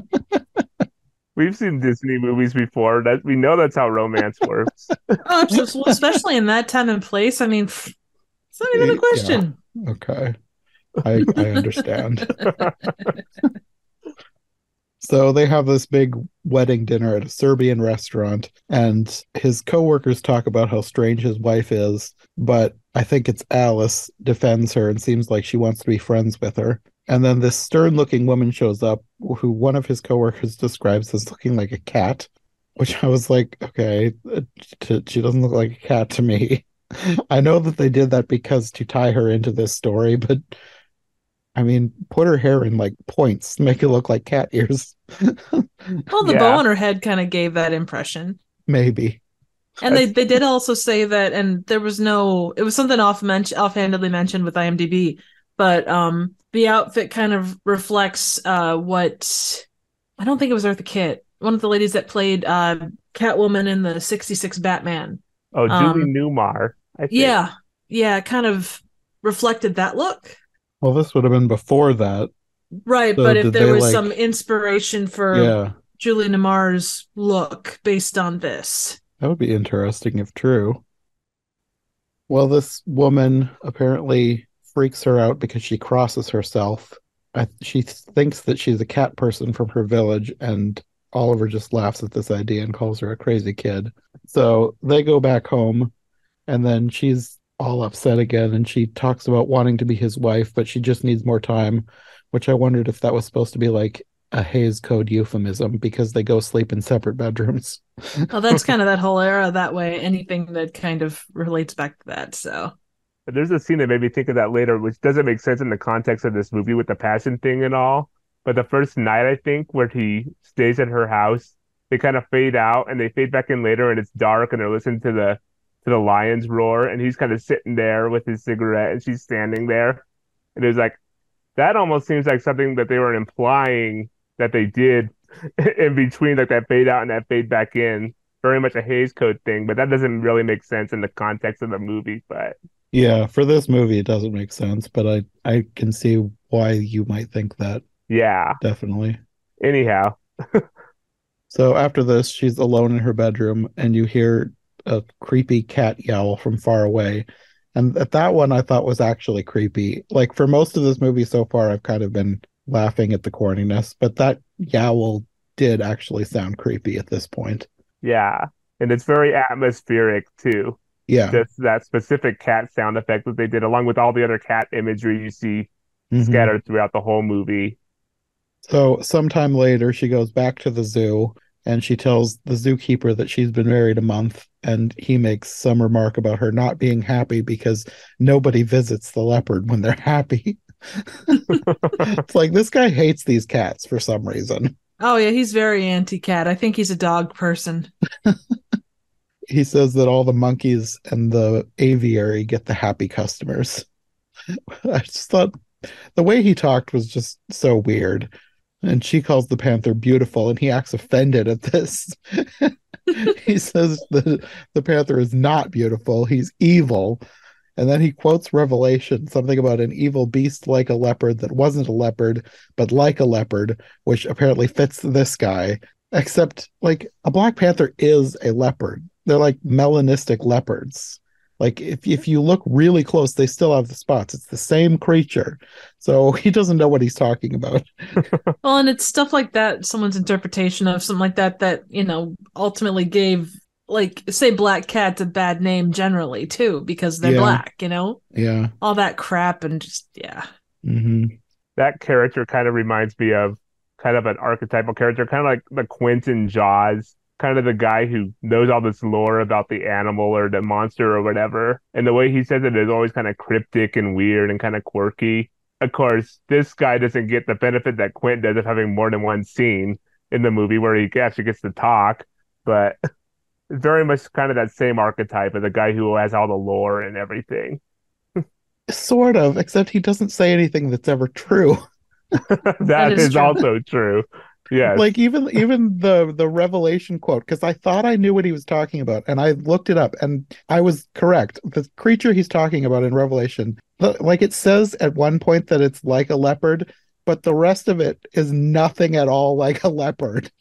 Speaker 3: We've seen Disney movies before. That we know that's how romance works.
Speaker 2: oh, especially in that time and place. I mean, it's not even a question.
Speaker 1: Yeah. Okay, I I understand. So they have this big wedding dinner at a Serbian restaurant, and his coworkers talk about how strange his wife is, but I think it's Alice defends her and seems like she wants to be friends with her. And then this stern looking woman shows up, who one of his coworkers describes as looking like a cat, which I was like, okay, uh, she doesn't look like a cat to me. I know that they did that because to tie her into this story, but I mean, put her hair in like points, make it look like cat ears.
Speaker 2: well, the yeah. bow on her head kind of gave that impression.
Speaker 1: Maybe.
Speaker 2: And they, they did also say that, and there was no, it was something off mention, offhandedly mentioned with IMDb, but um, the outfit kind of reflects uh what I don't think it was Eartha Kitt, one of the ladies that played uh Catwoman in the 66 Batman.
Speaker 3: Oh, Julie
Speaker 2: Um,
Speaker 3: Newmar. I think.
Speaker 2: Yeah. Yeah, kind of reflected that look.
Speaker 1: Well, this would have been before that.
Speaker 2: Right,
Speaker 1: So
Speaker 2: but if there was
Speaker 1: like-
Speaker 2: some inspiration for
Speaker 1: Yeah,
Speaker 2: Julie Newmar's look based on this.
Speaker 1: that would be interesting if true. Well, this woman apparently freaks her out because she crosses herself. I, she thinks that she's a cat person from her village, and Oliver just laughs at this idea and calls her a crazy kid. So they go back home, and then she's all upset again, and she talks about wanting to be his wife, but she just needs more time, which I wondered if that was supposed to be like a Hays Code euphemism because they go sleep in separate bedrooms.
Speaker 2: Well, that's kind of that whole era that way. Anything that kind of relates back to that. So,
Speaker 3: But there's a scene that made me think of that later, which doesn't make sense in the context of this movie with the passion thing and all. But the first night, I think, where he stays at her house, they kind of fade out and they fade back in later, and it's dark, and they're listening to the to the lions roar, and he's kind of sitting there with his cigarette, and she's standing there, and it was like that almost seems like something that they were implying that they did in between, like that fade out and that fade back in. Very much a Hays Code thing, but that doesn't really make sense in the context of the movie. But
Speaker 1: Yeah, for this movie, it doesn't make sense, but I I can see why you might think that.
Speaker 3: yeah.
Speaker 1: Definitely.
Speaker 3: Anyhow,
Speaker 1: So after this, she's alone in her bedroom, and you hear a creepy cat yowl from far away. And at that one, I thought was actually creepy. Like for most of this movie so far, I've kind of been laughing at the corniness, but that yowl did actually sound creepy at this point.
Speaker 3: yeah. And it's very atmospheric too.
Speaker 1: Yeah.
Speaker 3: Just that specific cat sound effect that they did, along with all the other cat imagery you see
Speaker 1: Mhm.
Speaker 3: scattered throughout the whole movie.
Speaker 1: So sometime later, she goes back to the zoo and she tells the zookeeper that she's been married a month. And he makes some remark about her not being happy because nobody visits the leopard when they're happy. it's like this guy hates these cats for some reason.
Speaker 2: oh yeah, he's very anti-cat. I think he's a dog person.
Speaker 1: He says that all the monkeys and the aviary get the happy customers. I just thought the way he talked was just so weird. And she calls the panther beautiful, and he acts offended at this. he says that the panther is not beautiful, he's evil. And then he quotes Revelation, something about an evil beast like a leopard that wasn't a leopard, but like a leopard, which apparently fits this guy. Except, like, a black panther is a leopard. They're like melanistic leopards. Like, if, if you look really close, they still have the spots. It's the same creature. So he doesn't know what he's talking about.
Speaker 2: Well, and it's stuff like that, someone's interpretation of something like that, that, you know, ultimately gave, like, say, black cats a bad name generally, too, because they're
Speaker 1: Yeah.
Speaker 2: black, you know?
Speaker 1: Yeah.
Speaker 2: All that crap and just, yeah.
Speaker 1: hmm
Speaker 3: That character kind of reminds me of kind of an archetypal character, kind of like the Quint in Jaws, kind of the guy who knows all this lore about the animal or the monster or whatever. And the way he says it is always kind of cryptic and weird and kind of quirky. Of course, this guy doesn't get the benefit that Quint does of having more than one scene in the movie where he actually gets to talk, but very much kind of that same archetype of the guy who has all the lore and everything.
Speaker 1: Sort of, except he doesn't say anything that's ever true.
Speaker 3: that
Speaker 2: is
Speaker 3: is
Speaker 2: true.
Speaker 3: also true. Yes.
Speaker 1: like even even the the revelation quote because i thought i knew what he was talking about and i looked it up and i was correct. The creature he's talking about in revelation like it says at one point that it's like a leopard but the rest of it is nothing at all like a leopard.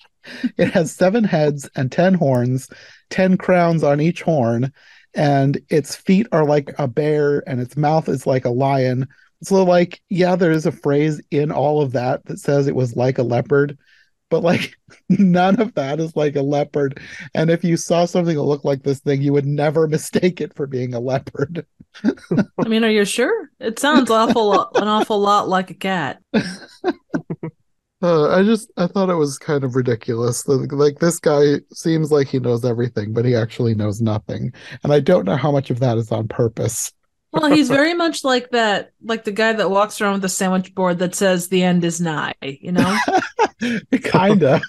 Speaker 1: It has seven heads and ten horns ten crowns on each horn and its feet are like a bear and its mouth is like a lion. So like yeah there is a phrase in all of that that says it was like a leopard but like none of that is like a leopard. And if you saw something that looked like this thing you would never mistake it for being a leopard.
Speaker 2: I mean, are you sure? It sounds awful, an awful lot like a cat.
Speaker 1: uh, i just i thought it was kind of ridiculous. Like, like this guy seems like he knows everything but he actually knows nothing. And i don't know how much of that is on purpose
Speaker 2: Well, he's very much like that, like the guy that walks around with the sandwich board that says the end is nigh, you know?
Speaker 1: kinda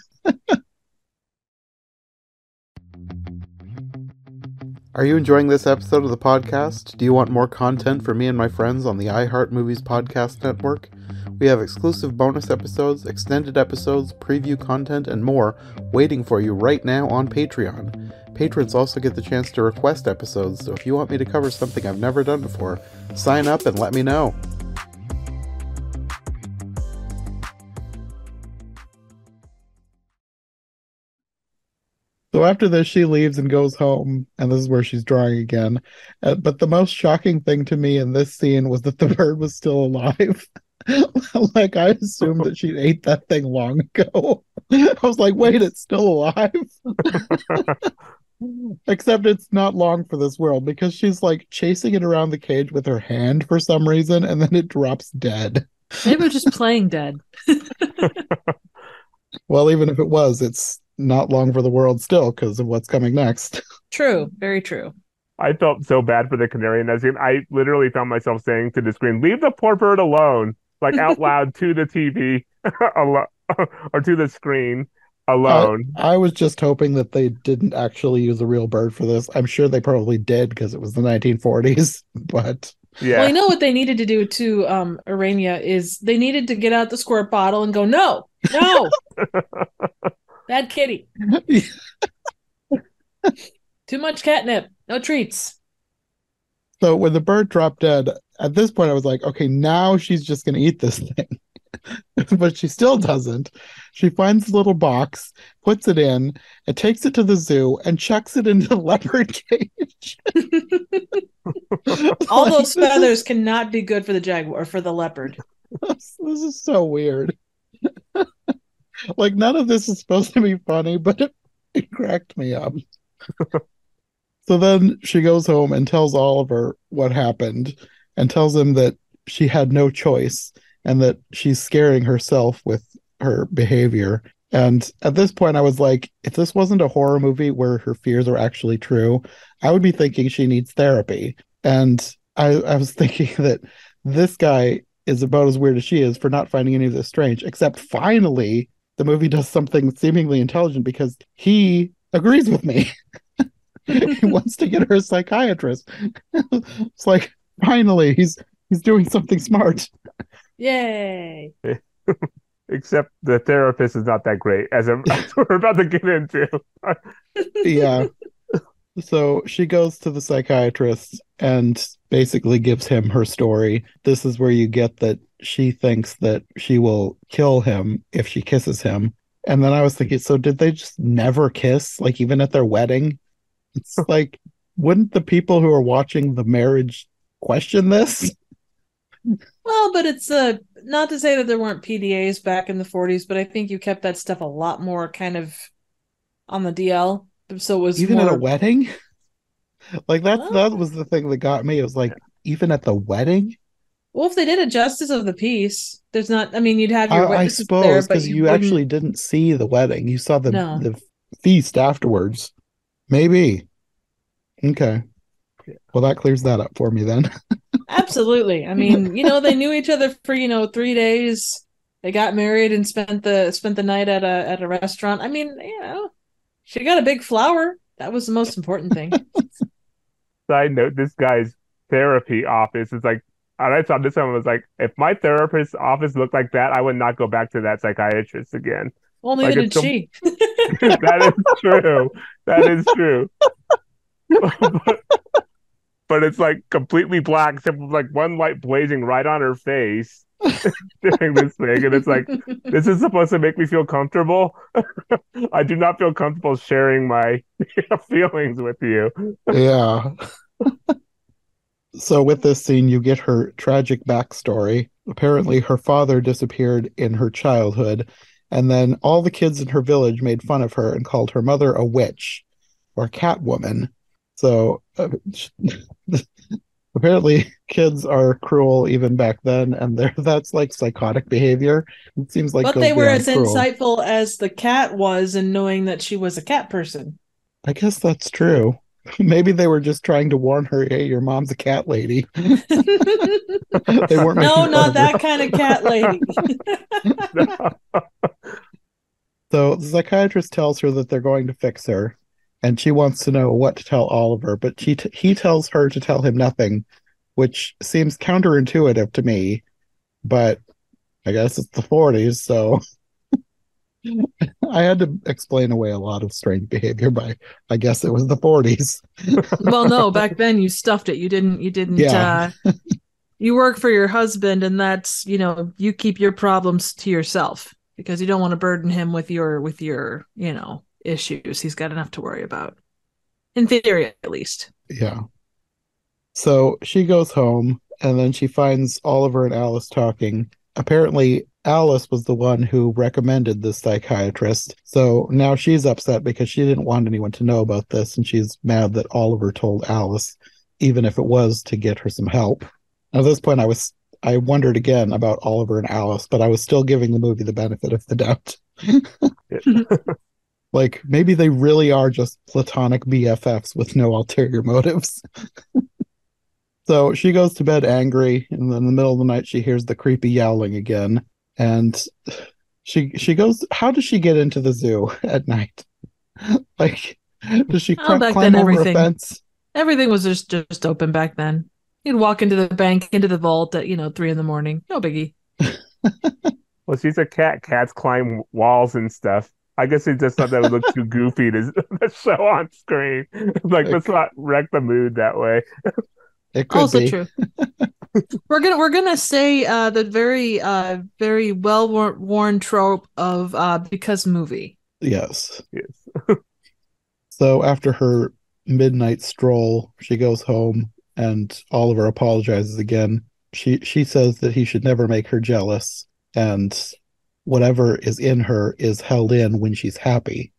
Speaker 1: Are you enjoying this episode of the podcast? Do you want more content from me and my friends on the iHeart Movies Podcast Network? We have exclusive bonus episodes, extended episodes, preview content, and more waiting for you right now on Patreon. Patrons also get the chance to request episodes, so if you want me to cover something I've never done before, sign up and let me know. So after this, she leaves and goes home, and this is where she's drawing again. Uh, but the most shocking thing to me in this scene was that the bird was still alive. like I assumed that she ate that thing long ago. I was like, wait, it's still alive. Except it's not long for this world because she's like chasing it around the cage with her hand for some reason, and then it drops dead.
Speaker 2: Maybe we're just playing dead.
Speaker 1: well, even if it was, it's not long for the world still because of what's coming next.
Speaker 2: True, very true.
Speaker 3: I felt so bad for the canary in that scene. I literally found myself saying to the screen, "Leave the poor bird alone," like out loud to the TV, or to the screen alone.
Speaker 1: I, I was just hoping that they didn't actually use a real bird for this. I'm sure they probably did because it was the 1940s, but
Speaker 3: yeah.
Speaker 2: Well, I know what they needed to do to um Urania is they needed to get out the squirt bottle and go, no, no, bad kitty, too much catnip, no treats.
Speaker 1: So when the bird dropped dead, at this point I was like, okay, now she's just gonna eat this thing. but she still doesn't. She finds a little box, puts it in, and takes it to the zoo and chucks it into the leopard cage.
Speaker 2: All like, those feathers is... cannot be good for the jaguar or for the leopard.
Speaker 1: This, this is so weird. like none of this is supposed to be funny, but it, it cracked me up. so then she goes home and tells Oliver what happened and tells him that she had no choice and that she's scaring herself with her behavior. And at this point, I was like, if this wasn't a horror movie where her fears are actually true, I would be thinking she needs therapy. And I, I was thinking that this guy is about as weird as she is for not finding any of this strange, except finally the movie does something seemingly intelligent because he agrees with me. he wants to get her a psychiatrist. it's like finally he's he's doing something smart.
Speaker 2: Yay.
Speaker 3: Except the therapist is not that great, as, as we're about to get into.
Speaker 1: yeah. So she goes to the psychiatrist and basically gives him her story. This is where you get that she thinks that she will kill him if she kisses him. And then I was thinking, so did they just never kiss, like even at their wedding? It's like, wouldn't the people who are watching the marriage question this?
Speaker 2: Well, but it's uh not to say that there weren't PDAs back in the 40s, but I think you kept that stuff a lot more kind of on the DL. So it was
Speaker 1: even
Speaker 2: more...
Speaker 1: at a wedding. Like that well, that was the thing that got me. It was like even at the wedding.
Speaker 2: Well, if they did a justice of the peace, there's not. I mean, you'd have your.
Speaker 1: I, I suppose because you, you actually didn't see the wedding. You saw the
Speaker 2: no.
Speaker 1: the feast afterwards. Maybe. Okay. Well, that clears that up for me then.
Speaker 2: Absolutely. I mean, you know, they knew each other for you know three days. They got married and spent the spent the night at a at a restaurant. I mean, you know, she got a big flower. That was the most important thing.
Speaker 3: Side note: This guy's therapy office is like. And I saw this one was like, if my therapist's office looked like that, I would not go back to that psychiatrist again.
Speaker 2: Well, neither like, did she.
Speaker 3: that is true. That is true. but, but it's like completely black, except like one light blazing right on her face during this thing. And it's like, this is supposed to make me feel comfortable. I do not feel comfortable sharing my feelings with you.
Speaker 1: Yeah. so, with this scene, you get her tragic backstory. Apparently, her father disappeared in her childhood, and then all the kids in her village made fun of her and called her mother a witch or Catwoman. So uh, apparently kids are cruel even back then and that's like psychotic behavior. It seems like
Speaker 2: but they were as cruel. insightful as the cat was in knowing that she was a cat person.
Speaker 1: I guess that's true. Maybe they were just trying to warn her hey your mom's a cat lady. They
Speaker 2: weren't no not that kind of cat lady.
Speaker 1: So the psychiatrist tells her that they're going to fix her and she wants to know what to tell Oliver, but she t- he tells her to tell him nothing, which seems counterintuitive to me, but I guess it's the 40s, so I had to explain away a lot of strange behavior by I guess it was the 40s.
Speaker 2: well, no, back then you stuffed it. You didn't you didn't
Speaker 1: Yeah.
Speaker 2: uh you work for your husband and that's, you know, you keep your problems to yourself because you don't want to burden him with your with your, you know, issues. He's got enough to worry about. In theory at least.
Speaker 1: Yeah. So she goes home and then she finds Oliver and Alice talking. Apparently, Alice was the one who recommended this psychiatrist. So now she's upset because she didn't want anyone to know about this and she's mad that Oliver told Alice, even if it was to get her some help. At this point, I was. I wondered again about Oliver and Alice, but I was still giving the movie the benefit of the doubt. like maybe they really are just platonic BFFs with no ulterior motives. so she goes to bed angry, and then in the middle of the night she hears the creepy yowling again, and she she goes. How does she get into the zoo at night? like, does she
Speaker 2: Oh,
Speaker 1: cl-
Speaker 2: back
Speaker 1: climb
Speaker 2: then,
Speaker 1: over
Speaker 2: everything-
Speaker 1: a fence?
Speaker 2: Everything was just just open back then. You'd walk into the bank, into the vault at, you know, three in the morning. No biggie.
Speaker 3: Well, she's a cat. Cats climb walls and stuff. I guess they just thought that would look too goofy to, to show on screen. like, let's not wreck the mood that way.
Speaker 1: It could
Speaker 2: also
Speaker 1: be.
Speaker 2: true. we're gonna we're gonna say uh the very uh very well worn trope of uh because movie.
Speaker 1: Yes.
Speaker 3: Yes.
Speaker 1: So after her midnight stroll, she goes home and Oliver apologizes again. She she says that he should never make her jealous and whatever is in her is held in when she's happy.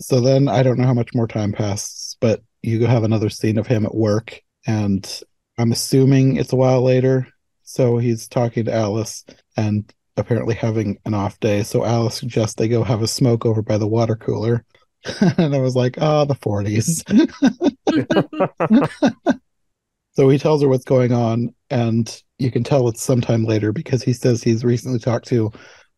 Speaker 1: So then I don't know how much more time passes, but you have another scene of him at work and I'm assuming it's a while later. So he's talking to Alice and apparently having an off day. So Alice suggests they go have a smoke over by the water cooler. and I was like, oh, the 40s. so he tells her what's going on, and you can tell it's sometime later because he says he's recently talked to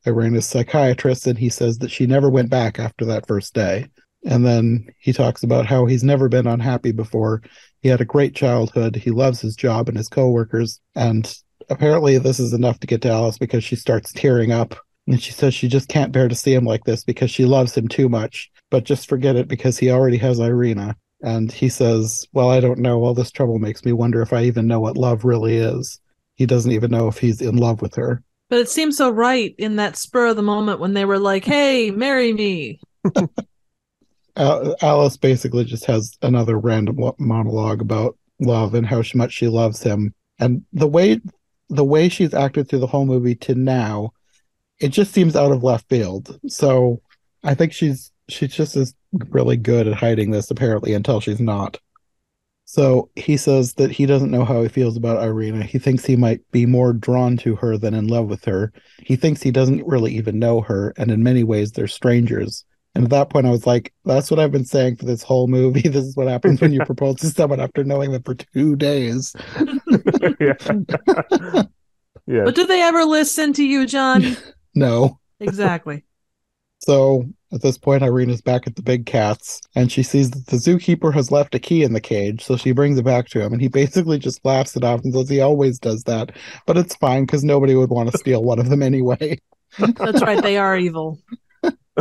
Speaker 1: Irena's psychiatrist, and he says that she never went back after that first day. And then he talks about how he's never been unhappy before. He had a great childhood. He loves his job and his coworkers. And apparently, this is enough to get to Alice because she starts tearing up. And she says she just can't bear to see him like this because she loves him too much. But just forget it because he already has Irena. And he says, Well, I don't know. All this trouble makes me wonder if I even know what love really is. He doesn't even know if he's in love with her.
Speaker 2: But it seems so right in that spur of the moment when they were like, "Hey, marry me."
Speaker 1: Alice basically just has another random monologue about love and how much she loves him. And the way the way she's acted through the whole movie to now, it just seems out of left field. So I think she's she's just is really good at hiding this apparently until she's not. So he says that he doesn't know how he feels about Irena. He thinks he might be more drawn to her than in love with her. He thinks he doesn't really even know her, and in many ways they're strangers. And at that point, I was like, that's what I've been saying for this whole movie. This is what happens when you propose to someone after knowing them for two days.
Speaker 3: yeah. yeah.
Speaker 2: But do they ever listen to you, John?
Speaker 1: No.
Speaker 2: exactly.
Speaker 1: So at this point, Irene is back at the big cats, and she sees that the zookeeper has left a key in the cage. So she brings it back to him, and he basically just laughs it off and says he always does that. But it's fine because nobody would want to steal one of them anyway.
Speaker 2: That's right. They are evil.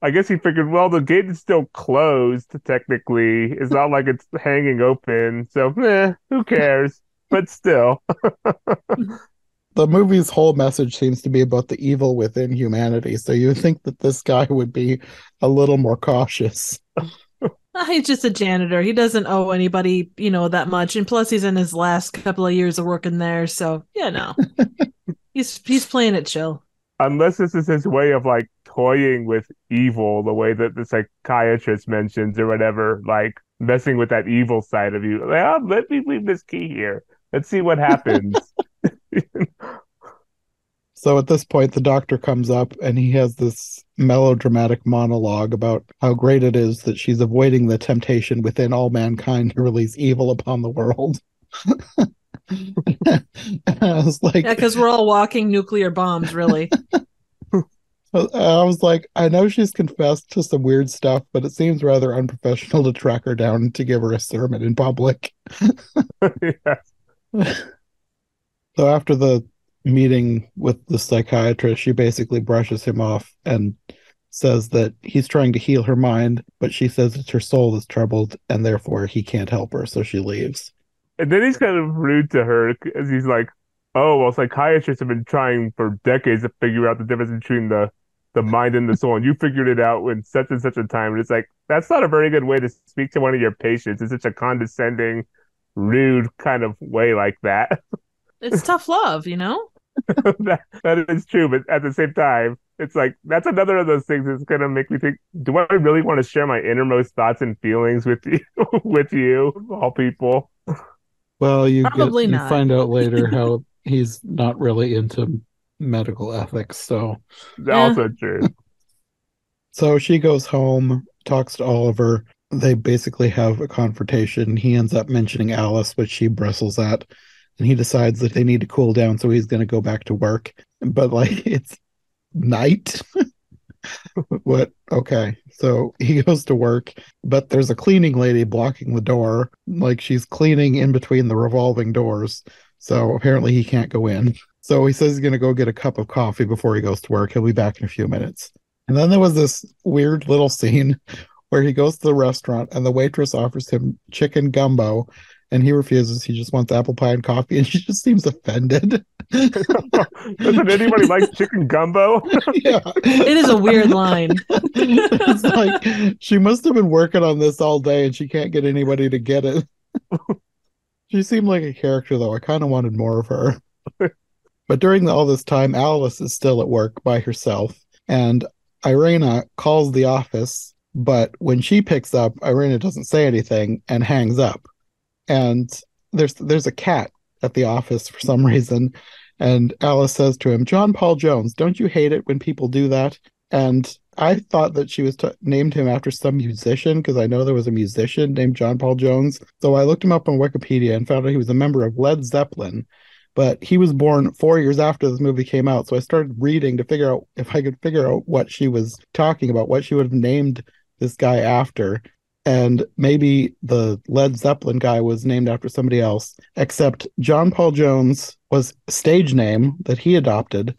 Speaker 3: I guess he figured, well, the gate is still closed, technically. It's not like it's hanging open. So, eh, who cares? But still.
Speaker 1: the movie's whole message seems to be about the evil within humanity. So you think that this guy would be a little more cautious.
Speaker 2: He's just a janitor. He doesn't owe anybody, you know, that much. And plus, he's in his last couple of years of working there, so yeah, no, he's he's playing it chill.
Speaker 3: Unless this is his way of like toying with evil, the way that the psychiatrist mentions or whatever, like messing with that evil side of you. Like, oh, let me leave this key here. Let's see what happens.
Speaker 1: So at this point, the doctor comes up and he has this melodramatic monologue about how great it is that she's avoiding the temptation within all mankind to release evil upon the world. I was like,
Speaker 2: Yeah, because we're all walking nuclear bombs, really.
Speaker 1: I I was like, I know she's confessed to some weird stuff, but it seems rather unprofessional to track her down to give her a sermon in public.
Speaker 3: yeah.
Speaker 1: So after the meeting with the psychiatrist, she basically brushes him off and says that he's trying to heal her mind, but she says that her soul is troubled and therefore he can't help her, so she leaves.
Speaker 3: And then he's kind of rude to her because he's like, "Oh, well, psychiatrists have been trying for decades to figure out the difference between the the mind and the soul, and you figured it out when such and such a time." And it's like that's not a very good way to speak to one of your patients. It's such a condescending, rude kind of way like that.
Speaker 2: It's tough love, you know?
Speaker 3: that that is true, but at the same time, it's like that's another of those things that's gonna make me think: Do I really want to share my innermost thoughts and feelings with you, with you, all people?
Speaker 1: Well, you get,
Speaker 2: Probably
Speaker 1: you
Speaker 2: not.
Speaker 1: find out later how he's not really into medical ethics, so that's
Speaker 3: Also true.
Speaker 1: So she goes home, talks to Oliver. They basically have a confrontation. He ends up mentioning Alice, which she bristles at, and he decides that they need to cool down, so he's going to go back to work. But like it's night. what? Okay. So he goes to work, but there's a cleaning lady blocking the door, like she's cleaning in between the revolving doors. So apparently he can't go in. So he says he's going to go get a cup of coffee before he goes to work. He'll be back in a few minutes. And then there was this weird little scene where he goes to the restaurant and the waitress offers him chicken gumbo and he refuses. He just wants apple pie and coffee and she just seems offended.
Speaker 3: Doesn't anybody like chicken gumbo?
Speaker 1: yeah.
Speaker 2: It is a weird line.
Speaker 1: it's like she must have been working on this all day and she can't get anybody to get it. she seemed like a character though. I kind of wanted more of her. but during the, all this time, Alice is still at work by herself and Irena calls the office, but when she picks up, Irena doesn't say anything and hangs up. And there's there's a cat at the office for some reason, and Alice says to him, "John Paul Jones, don't you hate it when people do that?" And I thought that she was t- named him after some musician because I know there was a musician named John Paul Jones. So I looked him up on Wikipedia and found out he was a member of Led Zeppelin. But he was born four years after this movie came out. So I started reading to figure out if I could figure out what she was talking about, what she would have named this guy after. And maybe the Led Zeppelin guy was named after somebody else, except John Paul Jones was stage name that he adopted.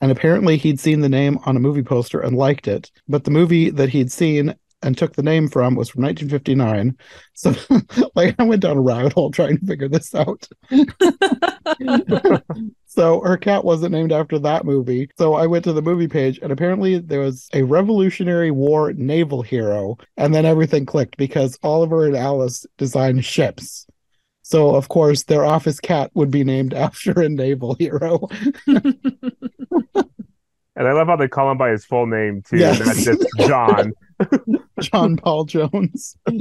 Speaker 1: And apparently he'd seen the name on a movie poster and liked it. But the movie that he'd seen and took the name from was from 1959. So like I went down a rabbit hole trying to figure this out. so her cat wasn't named after that movie. So I went to the movie page and apparently there was a Revolutionary War naval hero and then everything clicked because Oliver and Alice designed ships. So of course their office cat would be named after a naval hero.
Speaker 3: And I love how they call him by his full name too,
Speaker 1: Yes.
Speaker 3: not just John.
Speaker 1: John Paul Jones.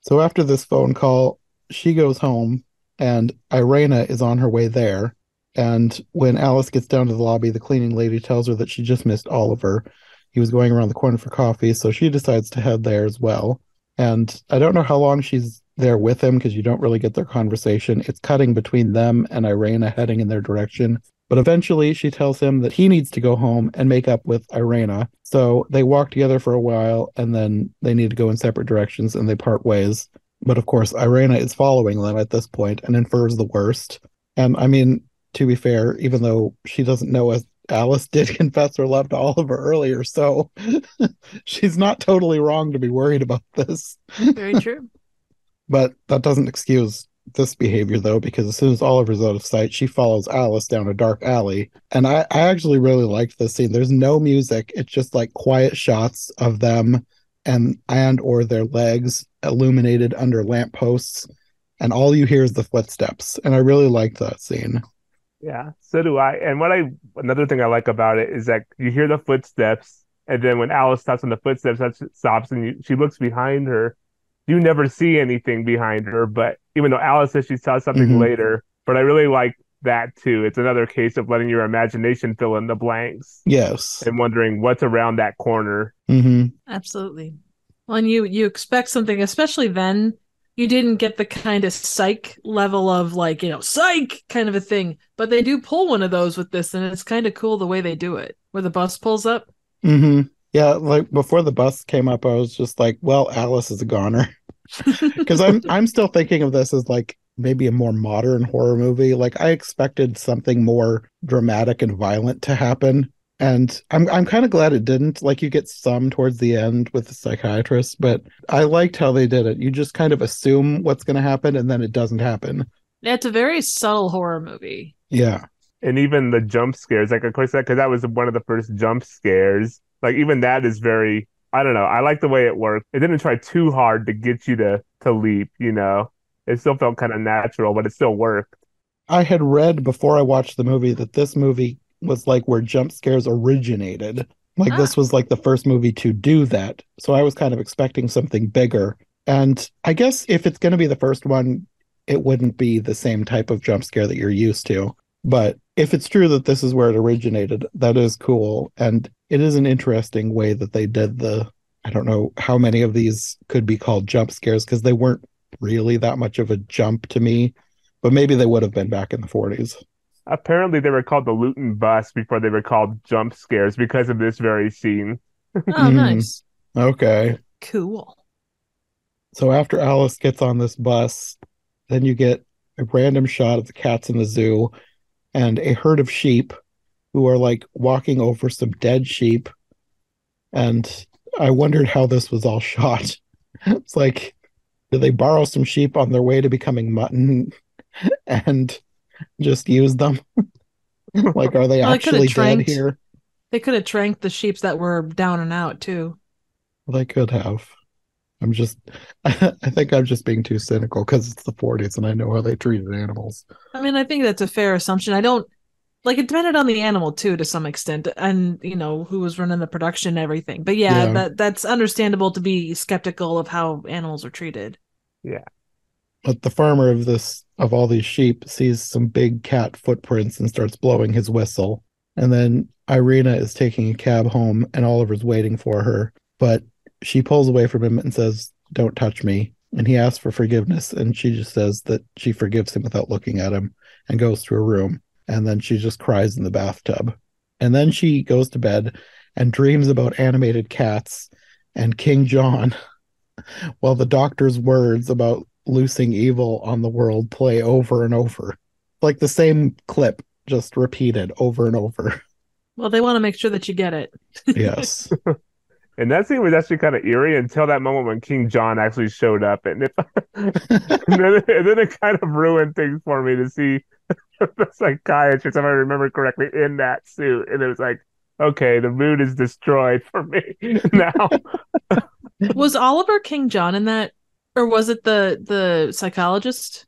Speaker 1: so after this phone call, she goes home and Irena is on her way there. And when Alice gets down to the lobby, the cleaning lady tells her that she just missed Oliver. He was going around the corner for coffee, so she decides to head there as well. And I don't know how long she's there with him because you don't really get their conversation. It's cutting between them and Irena heading in their direction. But eventually she tells him that he needs to go home and make up with Irena. So they walk together for a while and then they need to go in separate directions and they part ways. But of course, Irena is following them at this point and infers the worst. And I mean, to be fair, even though she doesn't know as Alice did confess her love to Oliver earlier, so she's not totally wrong to be worried about this.
Speaker 2: Very true.
Speaker 1: But that doesn't excuse this behavior though, because as soon as Oliver's out of sight, she follows Alice down a dark alley. And I, I actually really liked this scene. There's no music, it's just like quiet shots of them and and or their legs illuminated under lampposts, and all you hear is the footsteps. And I really liked that scene.
Speaker 3: Yeah, so do I. And what I another thing I like about it is that you hear the footsteps, and then when Alice stops on the footsteps, that stops, and you, she looks behind her. You never see anything behind her, but even though Alice says she saw something
Speaker 1: Mhm.
Speaker 3: later, but I really like that too. It's another case of letting your imagination fill in the blanks
Speaker 1: Yes.
Speaker 3: and wondering what's around that corner.
Speaker 1: hmm
Speaker 2: Absolutely. Well, and you you expect something, especially then you didn't get the kind of psych level of like you know psych kind of a thing but they do pull one of those with this and it's kind of cool the way they do it where the bus pulls up
Speaker 1: hmm Yeah, like before the bus came up, I was just like, well, Alice is a goner. Because I'm I'm still thinking of this as like maybe a more modern horror movie. Like I expected something more dramatic and violent to happen. And I'm I'm kind of glad it didn't. Like you get some towards the end with the psychiatrist, but I liked how they did it. You just kind of assume what's gonna happen and then it doesn't happen.
Speaker 2: yeah, it's a very subtle horror movie
Speaker 1: Yeah.
Speaker 3: and even the jump scares, like of course that because that was one of the first jump scares. Like even that is very, I don't know. I like the way it worked. It didn't try too hard to get you to to leap. You know, it still felt kind of natural, but it still worked.
Speaker 1: I had read before I watched the movie that this movie was like where jump scares originated. Like
Speaker 2: Ah.
Speaker 1: this was like the first movie to do that. So I was kind of expecting something bigger. And I guess if it's going to be the first one, it wouldn't be the same type of jump scare that you're used to. But if it's true that this is where it originated, that is cool. And it is an interesting way that they did the. I don't know how many of these could be called jump scares because they weren't really that much of a jump to me but maybe they would have been back in the 40s.
Speaker 3: Apparently, they were called the Lewton bus before they were called jump scares because of this very scene.
Speaker 2: oh
Speaker 1: Mhm.
Speaker 2: nice
Speaker 1: Okay.
Speaker 2: cool
Speaker 1: So after Alice gets on this bus, then you get a random shot of the cats in the zoo and a herd of sheep who are like walking over some dead sheep. And I wondered how this was all shot. It's like, did they borrow some sheep on their way to becoming mutton and just use them? like, are they
Speaker 2: Well,
Speaker 1: actually dead
Speaker 2: tranked.
Speaker 1: here?
Speaker 2: they could have tranked the sheeps that were down and out too
Speaker 1: they could have. I'm just, I think I'm just being too cynical because it's the 40s and I know how they treated animals.
Speaker 2: I mean, I think that's a fair assumption. I don't like it depended on the animal too, to some extent, and you know who was running the production and everything. But yeah,
Speaker 1: Yeah.
Speaker 2: that that's understandable to be skeptical of how animals are treated. Yeah.
Speaker 1: But the farmer of this, of all these sheep, sees some big cat footprints and starts blowing his whistle. And then Irena is taking a cab home and Oliver's waiting for her. But she pulls away from him and says, Don't touch me. And he asks for forgiveness. And she just says that she forgives him without looking at him and goes to her room. And then she just cries in the bathtub. And then she goes to bed and dreams about animated cats and King John while the doctor's words about loosing evil on the world play over and over. Like the same clip, just repeated over and over.
Speaker 2: Well, they want to make sure that you get it.
Speaker 1: Yes.
Speaker 3: And that scene was actually kind of eerie until that moment when King John actually showed up, and, it, and, then, and then it kind of ruined things for me to see the psychiatrist, if I remember correctly, in that suit, and it was like, okay, the mood is destroyed for me now.
Speaker 2: Was Oliver King John in that, or was it the the psychologist?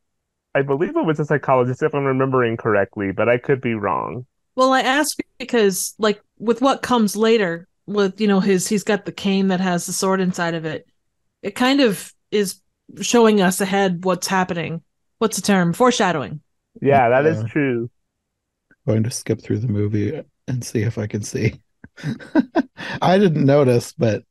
Speaker 3: I believe it was a psychologist, if I'm remembering correctly, but I could be wrong.
Speaker 2: Well, I asked because, like, with what comes later, with you know his he's got the cane that has the sword inside of it. It kind of is showing us ahead what's happening. What's the term? Foreshadowing.
Speaker 3: Yeah, that is
Speaker 1: Yeah.
Speaker 3: true.
Speaker 1: Going to skip through the movie and see if I can see. I didn't notice, but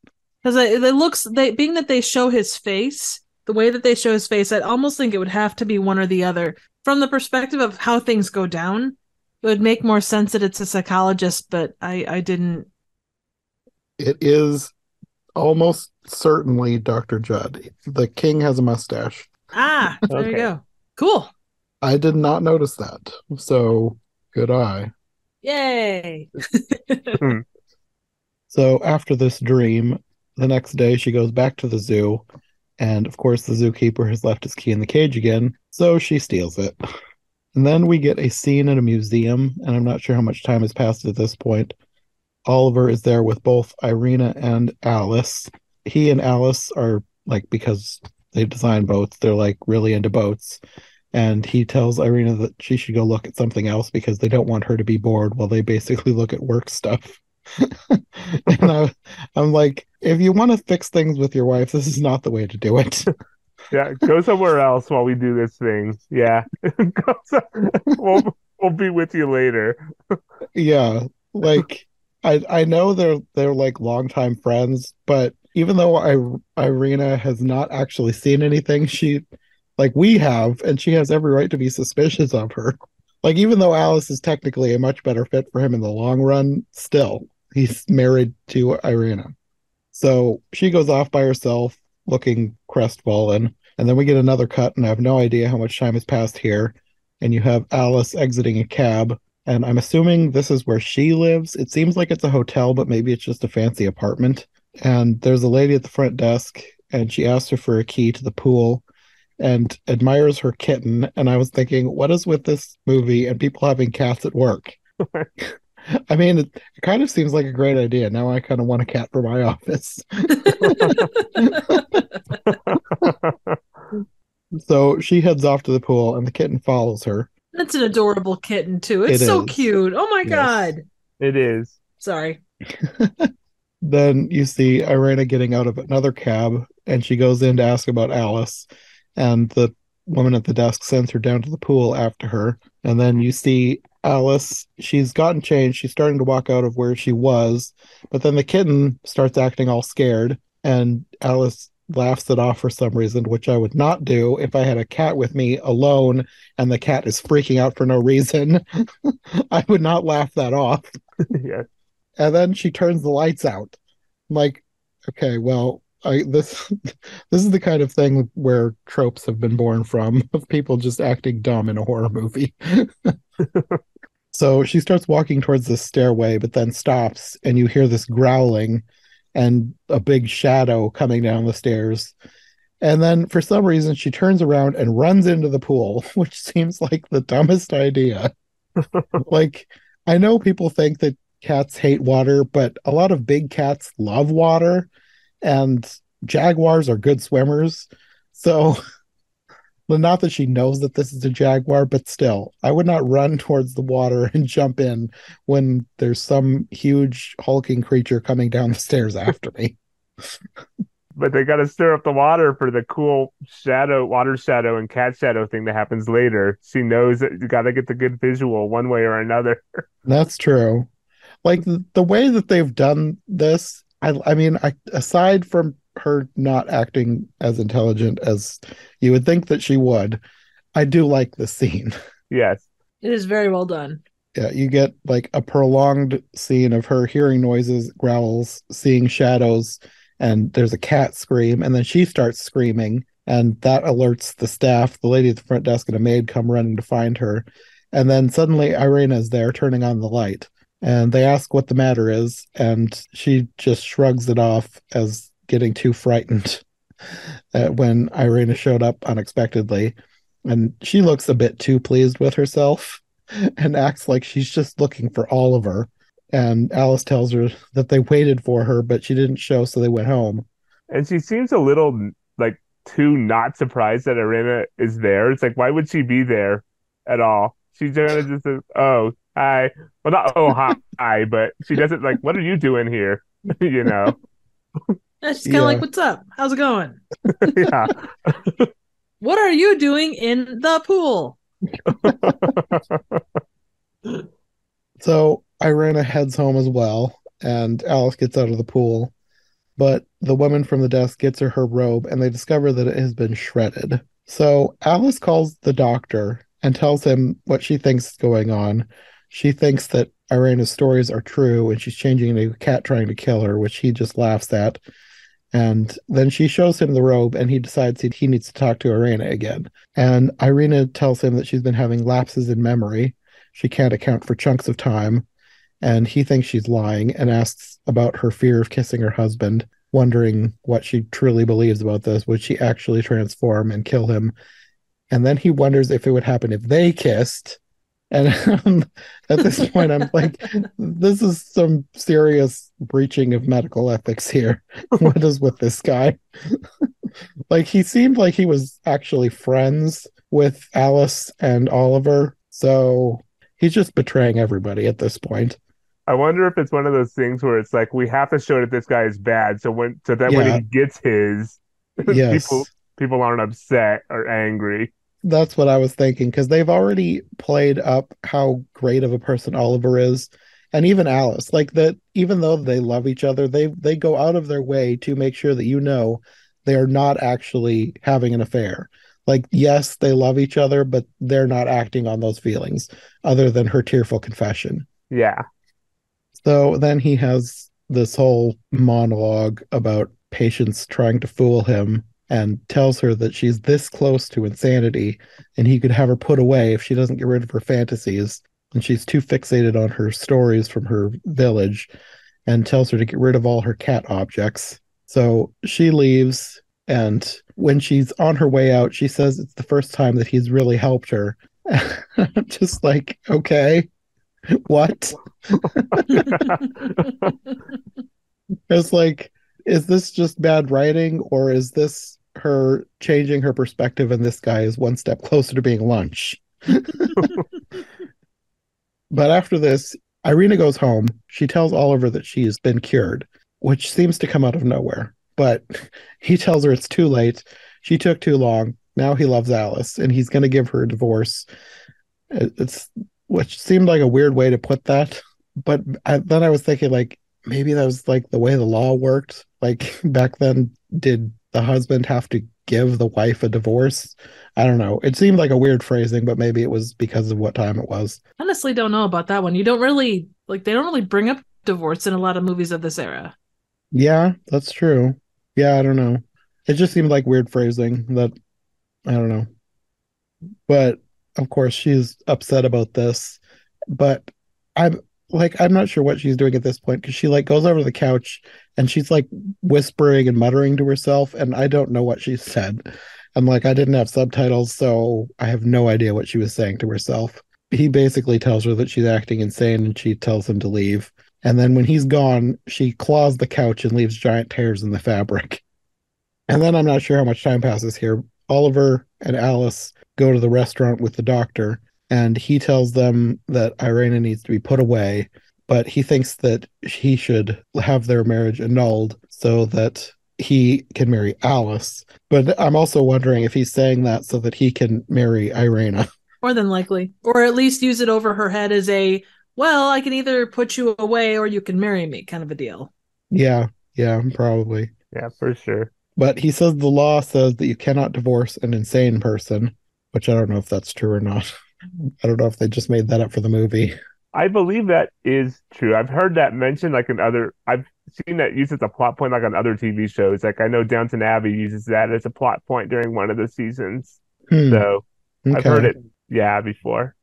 Speaker 2: Because it, it looks they being that they show his face, the way that they show his face, I almost think it would have to be one or the other. From the perspective of how things go down, it would make more sense that it's a psychologist, but I I didn't.
Speaker 1: It is almost certainly Dr. Judd. The king has a mustache.
Speaker 2: Ah, there you go. Cool.
Speaker 1: I did not notice that. So good eye.
Speaker 2: Yay.
Speaker 1: So after this dream, the next day she goes back to the zoo, and of course the zookeeper has left his key in the cage again, so she steals it. And then we get a scene in a museum, and I'm not sure how much time has passed at this point. Oliver is there with both Irena and Alice. He and Alice are like because they design boats, they're like really into boats. And he tells Irena that she should go look at something else because they don't want her to be bored while they basically look at work stuff. and I, I'm like, if you want to fix things with your wife, this is not the way to do it.
Speaker 3: Yeah, go somewhere else while we do this thing. Yeah, we'll we'll be with you later.
Speaker 1: yeah, like I I know they're they're like longtime friends, but even though I, Irena has not actually seen anything, she like we have, and she has every right to be suspicious of her. Like even though Alice is technically a much better fit for him in the long run, still he's married to Irena. So she goes off by herself, looking crestfallen. And then we get another cut, and I have no idea how much time has passed here. And you have Alice exiting a cab. And I'm assuming this is where she lives. It seems like it's a hotel, but maybe it's just a fancy apartment. And there's a lady at the front desk, and she asks her for a key to the pool and admires her kitten. And I was thinking, what is with this movie and people having cats at work? I mean, it, it, kind of seems like a great idea. Now I kind of want a cat for my office. so she heads off to the pool, and the kitten follows her.
Speaker 2: That's an adorable kitten too. It's it so is. cute. Oh my yes. god.
Speaker 3: It is.
Speaker 2: Sorry.
Speaker 1: then you see Irena getting out of another cab, and she goes in to ask about Alice, and the woman at the desk sends her down to the pool after her. And then you see Alice, she's gotten changed. She's starting to walk out of where she was, but then the kitten starts acting all scared, and Alice laughs it off for some reason, which I would not do if I had a cat with me alone and the cat is freaking out for no reason. I would not laugh that off.
Speaker 3: yeah.
Speaker 1: And then she turns the lights out. I'm like, okay, well, I this this is the kind of thing where tropes have been born from of people just acting dumb in a horror movie. so she starts walking towards the stairway, but then stops, and you hear this growling and a big shadow coming down the stairs. And then for some reason, she turns around and runs into the pool, which seems like the dumbest idea. like, I know people think that cats hate water, but a lot of big cats love water and jaguars are good swimmers. So, well, not that she knows that this is a jaguar, but still, I would not run towards the water and jump in when there's some huge hulking creature coming down the stairs after me.
Speaker 3: but they got to stir up the water for the cool shadow, water shadow, and cat shadow thing that happens later. She knows that you got to get the good visual one way or another.
Speaker 1: That's true. Like the, way that they've done this I I mean, I, aside from her not acting as intelligent as you would think that she would, I do like the scene.
Speaker 3: Yes.
Speaker 2: It is very well done.
Speaker 1: Yeah, you get like a prolonged scene of her hearing noises, growls, seeing shadows, and there's a cat scream, and then she starts screaming, and that alerts the staff. The lady at the front desk and a maid come running to find her. And then suddenly Irena is there turning on the light and they ask what the matter is and she just shrugs it off as getting too frightened uh, when irena showed up unexpectedly and she looks a bit too pleased with herself and acts like she's just looking for oliver and alice tells her that they waited for her but she didn't show so they went home
Speaker 3: and she seems a little like too not surprised that irena is there it's like why would she be there at all she's gonna just says, oh hi. Well, not oh hi, but she doesn't like. What are you doing here? you know.
Speaker 2: Yeah, she's kind of yeah. like, "What's up? How's it going?"
Speaker 3: yeah.
Speaker 2: what are you doing in the pool?
Speaker 1: so Irena heads home as well, and Alice gets out of the pool. But the woman from the desk gets her her robe, and they discover that it has been shredded. So Alice calls the doctor and tells him what she thinks is going on she thinks that Irena's stories are true and she's changing into a cat trying to kill her, which he just laughs at. And then she shows him the robe and he decides he, needs to talk to Irena again. And Irena tells him that she's been having lapses in memory. She can't account for chunks of time. And he thinks she's lying and asks about her fear of kissing her husband, wondering what she truly believes about this. Would she actually transform and kill him? And then he wonders if it would happen if they kissed and um, at this point, I'm like, this is some serious breaching of medical ethics here. what is with this guy? like, he seemed like he was actually friends with Alice and Oliver. So he's just betraying everybody at this point.
Speaker 3: I wonder if it's one of those things where it's like we have to show that this guy is bad, so when so that yeah. when he gets his, yes. people people aren't upset or angry
Speaker 1: that's what I was thinking because they've already played up how great of a person Oliver is and even Alice, like that, even though they love each other, they they go out of their way to make sure that you know they are not actually having an affair. Like, yes, they love each other, but they're not acting on those feelings, other than her tearful confession.
Speaker 3: Yeah.
Speaker 1: So then he has this whole monologue about Patience trying to fool him and tells her that she's this close to insanity and he could have her put away if she doesn't get rid of her fantasies and she's too fixated on her stories from her village and tells her to get rid of all her cat objects. So she leaves and when she's on her way out she says it's the first time that he's really helped her. I'm just like, okay. What? it's like is this just bad writing or is this her changing her perspective and this guy is one step closer to being lunch. But after this irena goes home. She tells oliver that she's been cured which seems to come out of nowhere. But he tells her it's too late. She took too long. Now he loves alice and he's going to give her a divorce. It's which seemed like a weird way to put that. But I, then i was thinking like maybe that was like the way the law worked. Like back then did the husband have to give the wife a divorce? I don't know. It seemed like a weird phrasing but maybe it was because of what time it was.
Speaker 2: Honestly don't know about that one. You don't really like they don't really bring up divorce in a lot of movies of this era.
Speaker 1: Yeah that's true. Yeah i don't know. It just seemed like weird phrasing that i don't know. But of course she's upset about this. But i'm like I'm not sure what she's doing at this point because she like goes over to the couch and she's like whispering and muttering to herself and I don't know what she said. And like I didn't have subtitles, so I have no idea what she was saying to herself. He basically tells her that she's acting insane and she tells him to leave. And then when he's gone, she claws the couch and leaves giant tears in the fabric. And then I'm not sure how much time passes here. Oliver and Alice go to the restaurant with the doctor and he tells them that Irena needs to be put away, but he thinks that he should have their marriage annulled so that he can marry Alice. But I'm also wondering if he's saying that so that he can marry Irena.
Speaker 2: More than likely. Or at least use it over her head as a, well, I can either put you away or you can marry me kind of a deal.
Speaker 1: Yeah, yeah, probably.
Speaker 3: Yeah, for sure.
Speaker 1: But he says the law says that you cannot divorce an insane person, which I don't know if that's true or not. I don't know if they just made that up for the movie.
Speaker 3: I believe that is true. I've heard that mentioned like in other I've seen that used as a plot point like on other TV shows. Like I know Downton Abbey uses that as a plot point during one of the seasons. Hmm. So okay. I've heard it yeah before.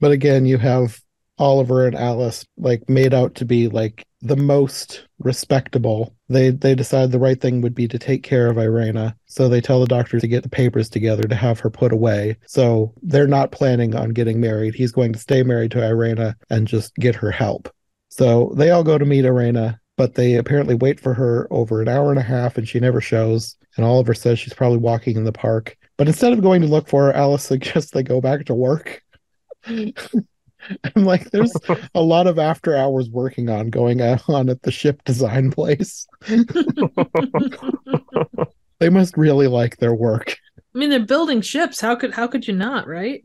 Speaker 1: But again, you have Oliver and Alice like made out to be like the most respectable. They they decide the right thing would be to take care of Irena. So they tell the doctor to get the papers together to have her put away. So they're not planning on getting married. He's going to stay married to Irena and just get her help. So they all go to meet Irena, but they apparently wait for her over an hour and a half and she never shows. And Oliver says she's probably walking in the park. But instead of going to look for her, Alice suggests they go back to work. I'm like, there's a lot of after hours working on going on at the ship design place. they must really like their work.
Speaker 2: I mean, they're building ships. How could how could you not, right?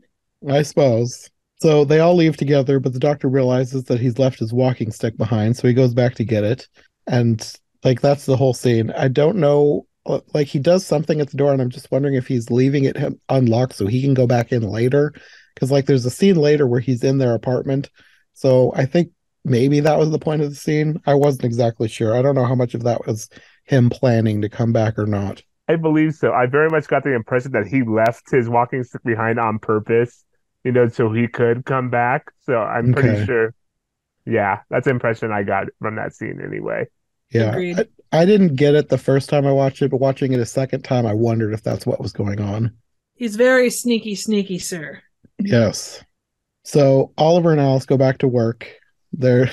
Speaker 1: I suppose. So they all leave together, but the doctor realizes that he's left his walking stick behind, so he goes back to get it. And like that's the whole scene. I don't know uh, like he does something at the door and I'm just wondering if he's leaving it unlocked so he can go back in later because like there's a scene later where he's in their apartment. So I think maybe that was the point of the scene. I wasn't exactly sure. I don't know how much of that was him planning to come back or not.
Speaker 3: I believe so. I very much got the impression that he left his walking stick behind on purpose, you know, so he could come back. So I'm pretty sure. Yeah, that's the impression I got from that scene anyway.
Speaker 1: Yeah. I, I didn't get it the first time I watched it, but watching it a second time, I wondered if that's what was going on.
Speaker 2: He's very sneaky, sneaky, sir.
Speaker 1: Yes. So Oliver and Alice go back to work. They're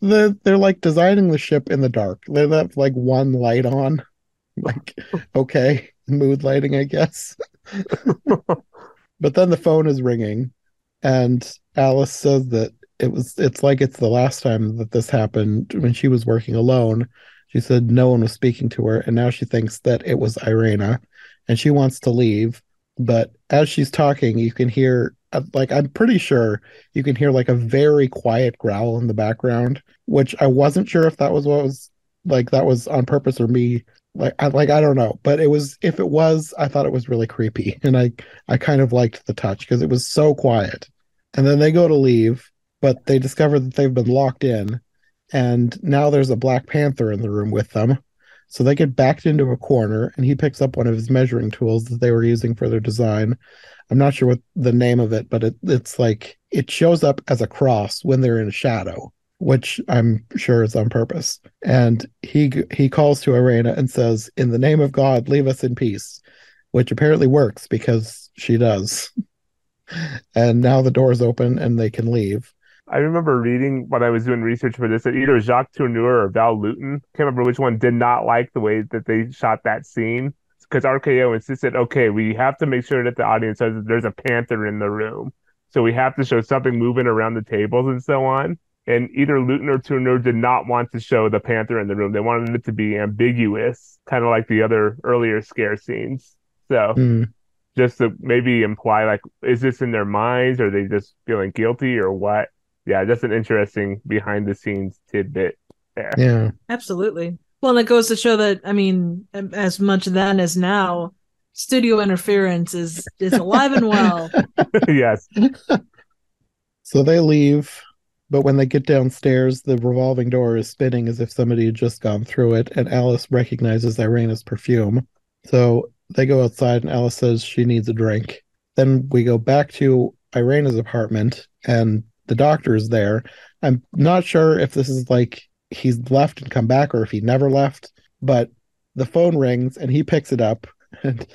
Speaker 1: they're, they're like designing the ship in the dark. They have like one light on. Like, okay, mood lighting, I guess. but then the phone is ringing, and Alice says that it was it's like it's the last time that this happened when she was working alone. She said no one was speaking to her, and now she thinks that it was Irena, and she wants to leave. But as she's talking, you can hear uh, like I'm pretty sure you can hear like a very quiet growl in the background, which I wasn't sure if that was what was like that was on purpose or me like I like I don't know, but it was if it was, I thought it was really creepy, and I I kind of liked the touch because it was so quiet. And then they go to leave, but they discover that they've been locked in, and now there's a Black Panther in the room with them. So they get backed into a corner, and he picks up one of his measuring tools that they were using for their design. I'm not sure what the name of it, but it, it's like it shows up as a cross when they're in shadow which I'm sure is on purpose. And he he calls to Irena and says, "In the name of God, leave us in peace," which apparently works because she does. and now the doors open and they can leave.
Speaker 3: I remember reading when I was doing research for this that either Jacques Tourneur or Val Lewton, can't remember which one, did not like the way that they shot that scene because RKO insisted, okay, we have to make sure that the audience says that there's a panther in the room. So we have to show something moving around the tables and so on and either Lewton or Tourneur did not want to show the panther in the room. They wanted it to be ambiguous, kind of like the other earlier scare scenes. So mm. just to maybe imply like, is this in their minds? Or are they just feeling guilty or what? Yeah, that's an interesting behind the scenes tidbit there.
Speaker 1: Yeah,
Speaker 2: absolutely. Well, and it goes to show that I mean, as much then as now, studio interference is is alive and well.
Speaker 3: yes.
Speaker 1: So they leave but when they get downstairs, the revolving door is spinning as if somebody had just gone through it, and Alice recognizes Irena's perfume. So they go outside, and Alice says she needs a drink. Then we go back to Irena's apartment, and the doctor is there. I'm not sure if this is like he's left and come back or if he never left, but the phone rings and he picks it up. And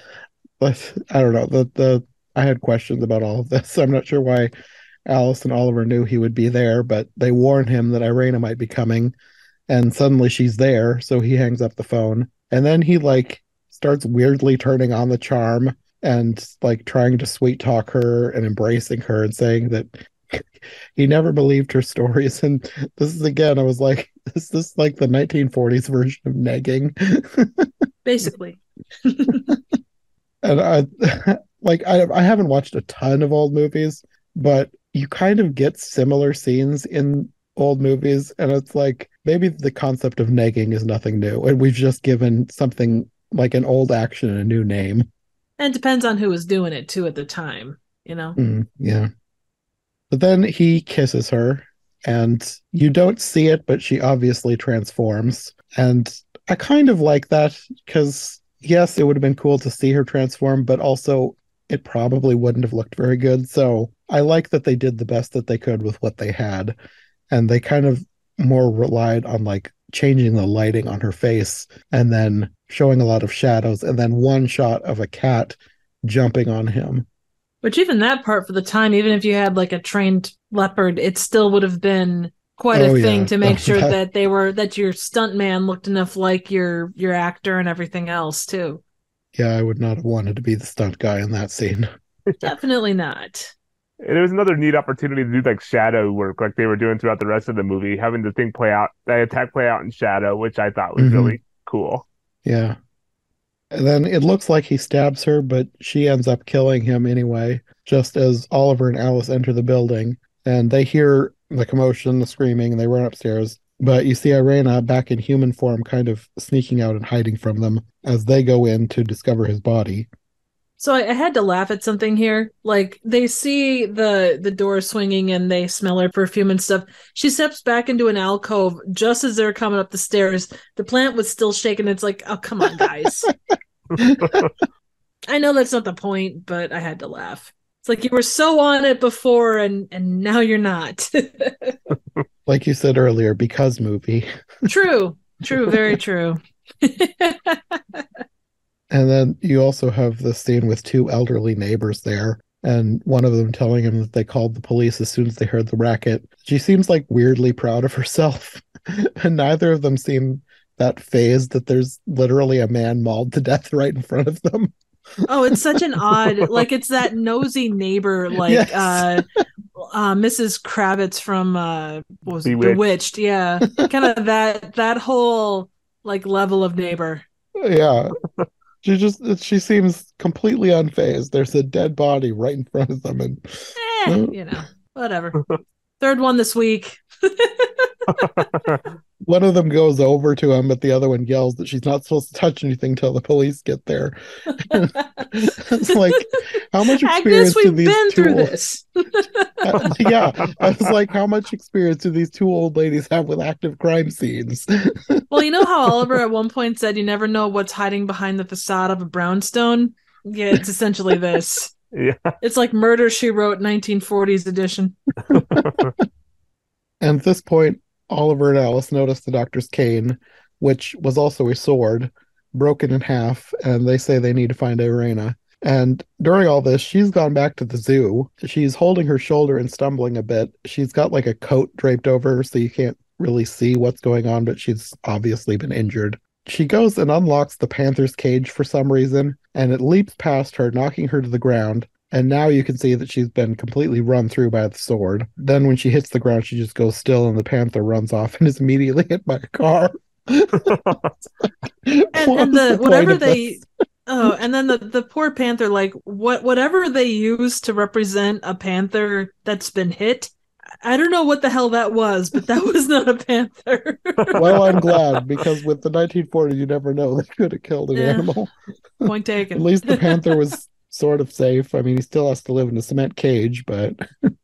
Speaker 1: I don't know. The the I had questions about all of this. I'm not sure why Alice and Oliver knew he would be there, but they warn him that Irena might be coming. And suddenly she's there, so he hangs up the phone. And then he like starts weirdly turning on the charm and like trying to sweet talk her and embracing her and saying that he never believed her stories. And this is again, I was like, is this like the 1940s version of negging?
Speaker 2: Basically.
Speaker 1: and I like I I haven't watched a ton of old movies, but you kind of get similar scenes in old movies and it's like maybe the concept of negging is nothing new and we've just given something like an old action a new name
Speaker 2: and it depends on who was doing it too at the time you know
Speaker 1: mm, yeah but then he kisses her and you don't see it but she obviously transforms and i kind of like that because yes it would have been cool to see her transform but also it probably wouldn't have looked very good so I like that they did the best that they could with what they had, and they kind of more relied on like changing the lighting on her face and then showing a lot of shadows and then one shot of a cat jumping on him.
Speaker 2: Which even that part for the time, even if you had like a trained leopard, it still would have been quite oh, a thing yeah. to make sure that they were that your stunt man looked enough like your your actor and everything else too.
Speaker 1: Yeah, I would not have wanted to be the stunt guy in that scene.
Speaker 2: Definitely not.
Speaker 3: And it was another neat opportunity to do like shadow work, like they were doing throughout the rest of the movie, having the thing play out, the attack play out in shadow, which I thought was mm-hmm. really cool.
Speaker 1: Yeah. And then it looks like he stabs her, but she ends up killing him anyway, just as Oliver and Alice enter the building. And they hear the commotion, the screaming, and they run upstairs. But you see Irena back in human form, kind of sneaking out and hiding from them as they go in to discover his body.
Speaker 2: So I, I, had to laugh at something here. Like they see the the door swinging and they smell her perfume and stuff. She steps back into an alcove just as they're coming up the stairs. The plant was still shaking. It's like, oh come on, guys. I know that's not the point, but I had to laugh. It's like you were so on it before and and now you're not.
Speaker 1: like you said earlier, because movie.
Speaker 2: true. True, very true.
Speaker 1: And then you also have the scene with two elderly neighbors there, and one of them telling him that they called the police as soon as they heard the racket. She seems like weirdly proud of herself, and neither of them seem that fazed that there's literally a man mauled to death right in front of them.
Speaker 2: oh, it's such an odd, like it's that nosy neighbor, like yes. uh, uh, Mrs. Kravitz from uh, was Bewitched. Bewitched, yeah, kind of that that whole like level of neighbor.
Speaker 1: Yeah, she just she seems completely unfazed. There's a dead body right in front of them, and
Speaker 2: Eh, you know, whatever. Third one this week.
Speaker 1: One of them goes over to him, but the other one yells that she's not supposed to touch anything till the police get there. it's like, how much experience
Speaker 2: Agnes,
Speaker 1: do
Speaker 2: we've
Speaker 1: these
Speaker 2: been
Speaker 1: two
Speaker 2: through
Speaker 1: old-
Speaker 2: this.
Speaker 1: Yeah, I was like, how much experience do these two old ladies have with active crime scenes?
Speaker 2: Well, you know how Oliver at one point said you never know what's hiding behind the facade of a brownstone? Yeah, it's essentially this.
Speaker 3: yeah.
Speaker 2: It's like Murder She Wrote 1940s edition.
Speaker 1: And at this point, Oliver and Alice notice the doctor's cane, which was also a sword, broken in half, and they say they need to find Irena. And during all this, she's gone back to the zoo. She's holding her shoulder and stumbling a bit. She's got like a coat draped over her, so you can't really see what's going on, but she's obviously been injured. She goes and unlocks the panther's cage for some reason, and it leaps past her, knocking her to the ground. And now you can see that she's been completely run through by the sword. Then when she hits the ground, she just goes still, and the panther runs off and is immediately hit by a car.
Speaker 2: And, and
Speaker 1: was
Speaker 2: the, whatever they oh and then the, the poor panther like what whatever they use to represent a panther that's been hit i don't know what the hell that was but that was not a panther
Speaker 1: Well, I'm glad because with the 1940s, you never know they could have killed an
Speaker 2: Yeah.
Speaker 1: animal.
Speaker 2: point taken
Speaker 1: At least the panther was sort of safe. I mean, he still has to live in a cement cage, but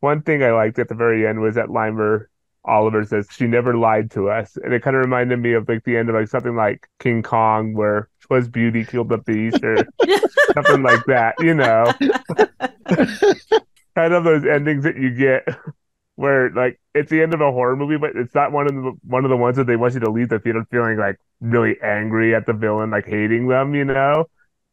Speaker 3: One thing I liked at the very end was that line where Oliver says she never lied to us, and it kind of reminded me of like the end of like something like King Kong, where was beauty killed the beast, or something like that. You know, kind of those endings that you get where like it's the end of a horror movie, but it's not one of the one of the ones that they want you to leave the theater feeling like really angry at the villain, like hating them. You know.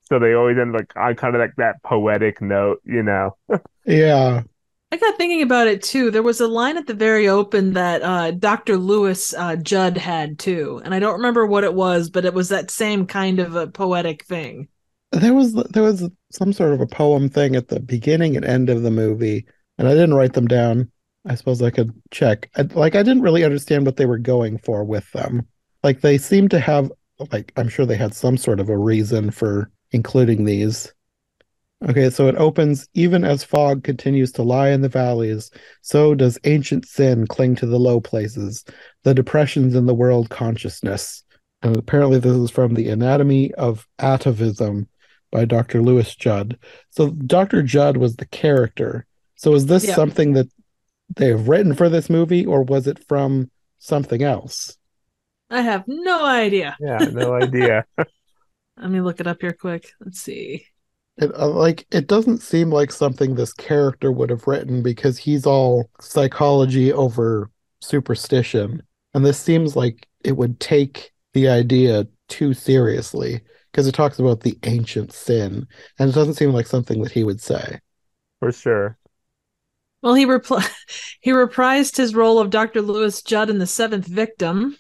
Speaker 3: So they always end like on kind of like that poetic note, you know.
Speaker 1: yeah.
Speaker 2: I got thinking about it too. There was a line at the very open that uh, Dr. Lewis uh, Judd had too, and I don't remember what it was, but it was that same kind of a poetic thing.
Speaker 1: There was there was some sort of a poem thing at the beginning and end of the movie, and I didn't write them down. I suppose I could check. I, like I didn't really understand what they were going for with them. Like they seemed to have like I'm sure they had some sort of a reason for including these. Okay, so it opens even as fog continues to lie in the valleys, so does ancient sin cling to the low places, the depressions in the world consciousness. And apparently this is from the Anatomy of Atavism by Dr. Lewis Judd. So Dr. Judd was the character. So is this
Speaker 2: Yeah.
Speaker 1: something that they have written for this movie or was it from something else?
Speaker 2: I have no idea.
Speaker 3: Yeah, no idea.
Speaker 2: Let me look it up here quick. Let's see.
Speaker 1: It, uh, like it doesn't seem like something this character would have written because he's all psychology over superstition. And this seems like it would take the idea too seriously because it talks about the ancient sin and it doesn't seem like something that he would say.
Speaker 3: For sure.
Speaker 2: Well, he repl- he reprised his role of Dr. Lewis Judd in The Seventh Victim.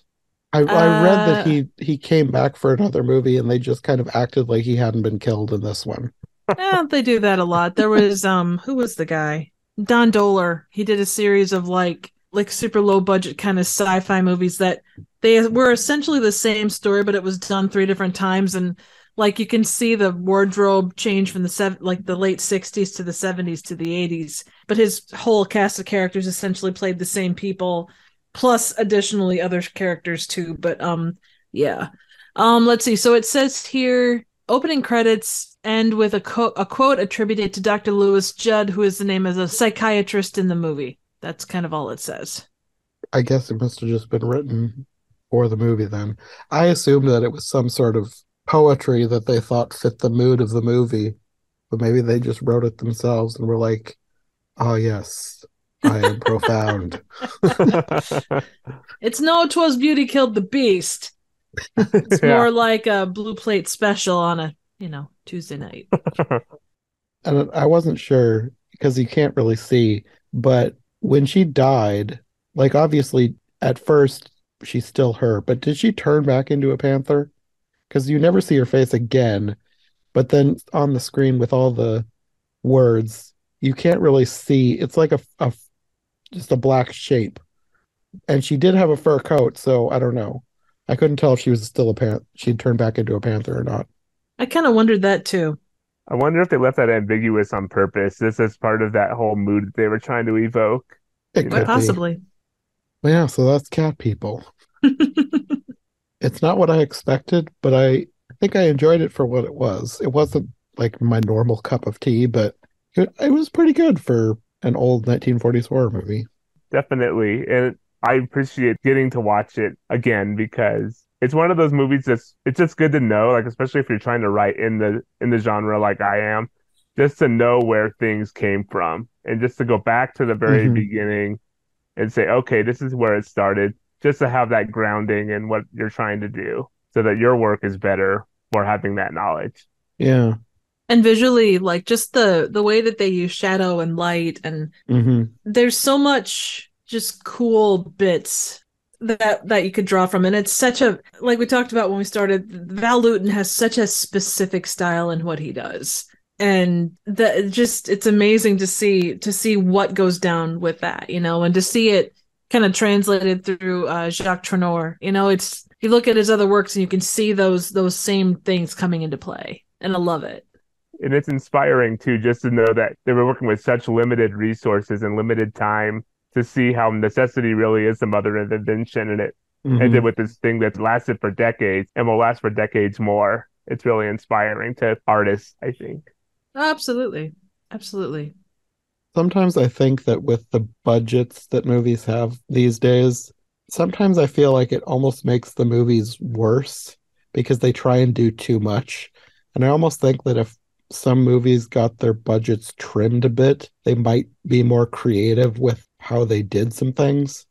Speaker 1: I, I read that
Speaker 2: Uh,
Speaker 1: he he came back for another movie and they just kind of acted like he hadn't been killed in this one.
Speaker 2: yeah, they do that a lot. There was um who was the guy? Don Dohler. He did a series of like like super low budget kind of sci-fi movies that they were essentially the same story, but it was done three different times and like you can see the wardrobe change from the seven like the late 60s to the 70s to the 80s but his whole cast of characters essentially played the same people plus additionally other characters too but um yeah. Um let's see. So it says here opening credits end with a, co- a quote attributed to dr lewis judd who is the name of a psychiatrist in the movie. That's kind of all it says.
Speaker 1: I guess it must have just been written for the movie then. I assumed that it was some sort of poetry that they thought fit the mood of the movie, but maybe they just wrote it themselves and were like, "Oh yes, I am profound."
Speaker 2: it's no twas beauty killed the beast it's
Speaker 3: Yeah.
Speaker 2: more like a blue plate special on a you know tuesday night
Speaker 1: And I wasn't sure because you can't really see, but when she died, like obviously at first she's still her, but did she turn back into a panther? Because you never see her face again, but then on the screen with all the words, you can't really see. It's like a, a just a black shape, and she did have a fur coat, so I don't know. I couldn't tell if she was still a pan. She'd turned back into a panther or not.
Speaker 2: i kind of wondered that too
Speaker 3: I wonder if they left that ambiguous on purpose, This is part of that whole mood that they were trying to evoke.
Speaker 1: It could
Speaker 2: possibly.
Speaker 1: Well, yeah, so that's cat people. It's not what I expected, but I, I think I enjoyed it for what it was. It wasn't like my normal cup of tea, but it, it was pretty good for an old 1940s horror movie.
Speaker 3: Definitely. And I appreciate getting to watch it again because it's one of those movies that's it's just good to know, like especially if you're trying to write in the in the genre like I am, just to know where things came from and just to go back to the very
Speaker 1: Mhm.
Speaker 3: beginning and say, okay, this is where it started, just to have that grounding in what you're trying to do so that your work is better for having that knowledge.
Speaker 1: Yeah.
Speaker 2: And visually, like just the the way that they use shadow and light, and
Speaker 1: hmm
Speaker 2: there's so much just cool bits that that you could draw from, and it's such a like we talked about when we started. Val Lewton has such a specific style in what he does, and that just it's amazing to see to see what goes down with that, you know, and to see it kind of translated through uh, Jacques Tourneur. You know, it's you look at his other works and you can see those those same things coming into play, and I love it.
Speaker 3: And it's inspiring too, just to know that they were working with such limited resources and limited time to see how necessity really is the mother of invention and it
Speaker 1: Mm-hmm.
Speaker 3: ended with this thing that's lasted for decades and will last for decades more. It's really inspiring to artists, I think.
Speaker 2: Absolutely, absolutely.
Speaker 1: Sometimes I think that with the budgets that movies have these days, sometimes I feel like it almost makes the movies worse because they try and do too much. And I almost think that if some movies got their budgets trimmed a bit, they might be more creative with how they did some things.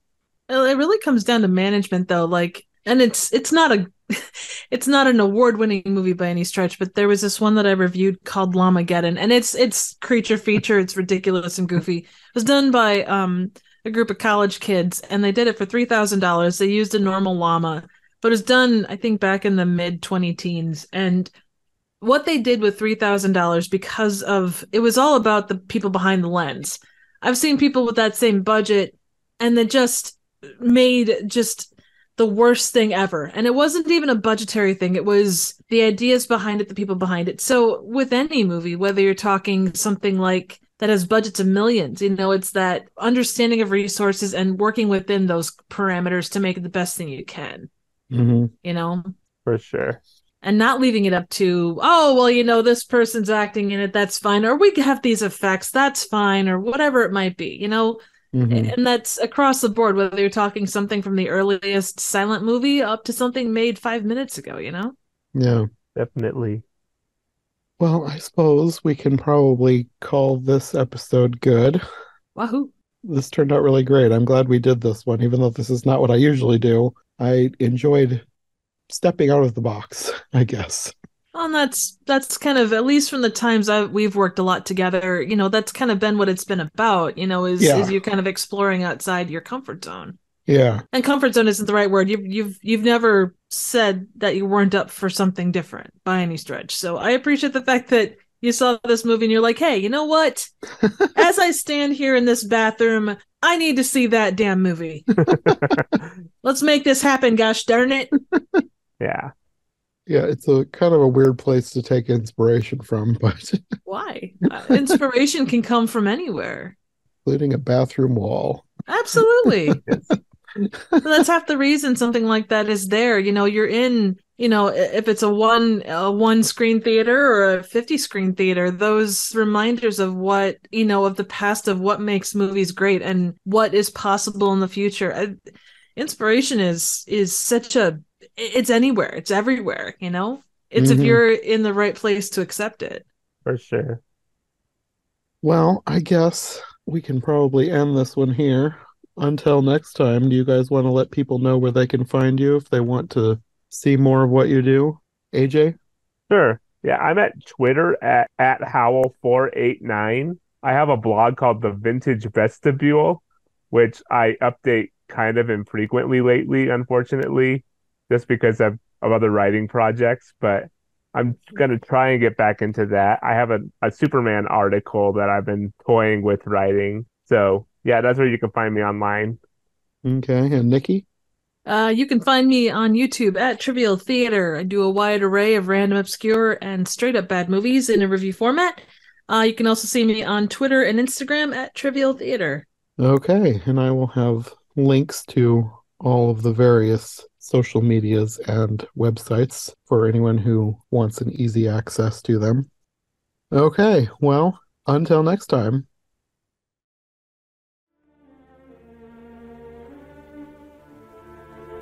Speaker 2: It really comes down to management, though. Like, and it's it's not a it's not an award winning movie by any stretch, but there was this one that I reviewed called Llamageddon, and it's it's creature feature. It's ridiculous and goofy. It was done by um a group of college kids, and they did it for three thousand dollars. They used a normal llama, but it was done I think back in the mid twenty teens, and what they did with three thousand dollars because of it was all about the people behind the lens. I've seen people with that same budget, and they just made just the worst thing ever. And it wasn't even a budgetary thing. It was the ideas behind it, the people behind it. So with any movie, whether you're talking something like that has budgets of millions, you know, it's that understanding of resources and working within those parameters to make the best thing you can,
Speaker 1: Mm-hmm.
Speaker 2: you know,
Speaker 3: For sure.
Speaker 2: And not leaving it up to, oh, well, you know, this person's acting in it, that's fine. Or we have these effects, that's fine, or whatever it might be, you know,
Speaker 1: Mm-hmm.
Speaker 2: and that's across the board, whether you're talking something from the earliest silent movie up to something made five minutes ago, you know?
Speaker 1: Yeah.
Speaker 3: Definitely.
Speaker 1: Well, I suppose we can probably call this episode good.
Speaker 2: Wahoo.
Speaker 1: This turned out really great. I'm glad we did this one, even though this is not what I usually do. I enjoyed stepping out of the box, I guess.
Speaker 2: Well, and that's that's kind of at least from the times I we've worked a lot together, you know, that's kind of been what it's been about, you know, is
Speaker 1: Yeah.
Speaker 2: is you kind of exploring outside your comfort zone.
Speaker 1: Yeah.
Speaker 2: And comfort zone isn't the right word. You've you've you've never said that you weren't up for something different by any stretch. So I appreciate the fact that you saw this movie and you're like, hey, you know what? As I stand here in this bathroom, I need to see that damn movie. Let's make this happen, gosh darn it.
Speaker 3: yeah.
Speaker 1: Yeah, it's a kind of a weird place to take inspiration from, but
Speaker 2: Why? Uh, Inspiration can come from anywhere.
Speaker 1: including a bathroom wall.
Speaker 2: Absolutely. That's half the reason something like that is there. You know, you're in, you know, if it's a one a one screen theater or a 50 screen theater, those reminders of what, you know, of the past of what makes movies great and what is possible in the future. Uh, Inspiration is is such a it's anywhere. It's everywhere, you know? It's if
Speaker 1: Mhm.
Speaker 2: you're in the right place to accept it.
Speaker 3: For sure.
Speaker 1: Well, I guess we can probably end this one here. Until next time, do you guys want to let people know where they can find you if they want to see more of what you do? AJ?
Speaker 3: Sure. Yeah, I'm at Twitter at, at Howell489. I have a blog called The Vintage Vestibule, which I update kind of infrequently lately, unfortunately, just because of, of other writing projects. But I'm gonna try and get back into that. I have a, a Superman article that I've been toying with writing. So yeah, that's where you can find me online.
Speaker 1: Okay, and Nicki?
Speaker 2: Uh, you can find me on YouTube at Trivial Theater. I do a wide array of random, obscure, and straight up bad movies in a review format. Uh, you can also see me on Twitter and Instagram at Trivial Theater.
Speaker 1: Okay, and I will have links to all of the various social medias and websites for anyone who wants an easy access to them. Okay, well, until next time.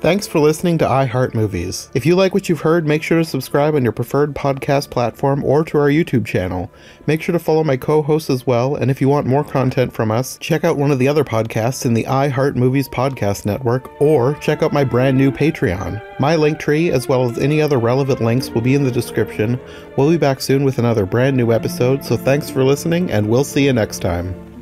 Speaker 1: Thanks for listening to iHeart Movies. If you like what you've heard, make sure to subscribe on your preferred podcast platform or to our YouTube channel. Make sure to follow my co hosts as well, and if you want more content from us, check out one of the other podcasts in the iHeart Movies Podcast Network or check out my brand new Patreon. My link tree, as well as any other relevant links, will be in the description. We'll be back soon with another brand new episode, so thanks for listening, and we'll see you next time.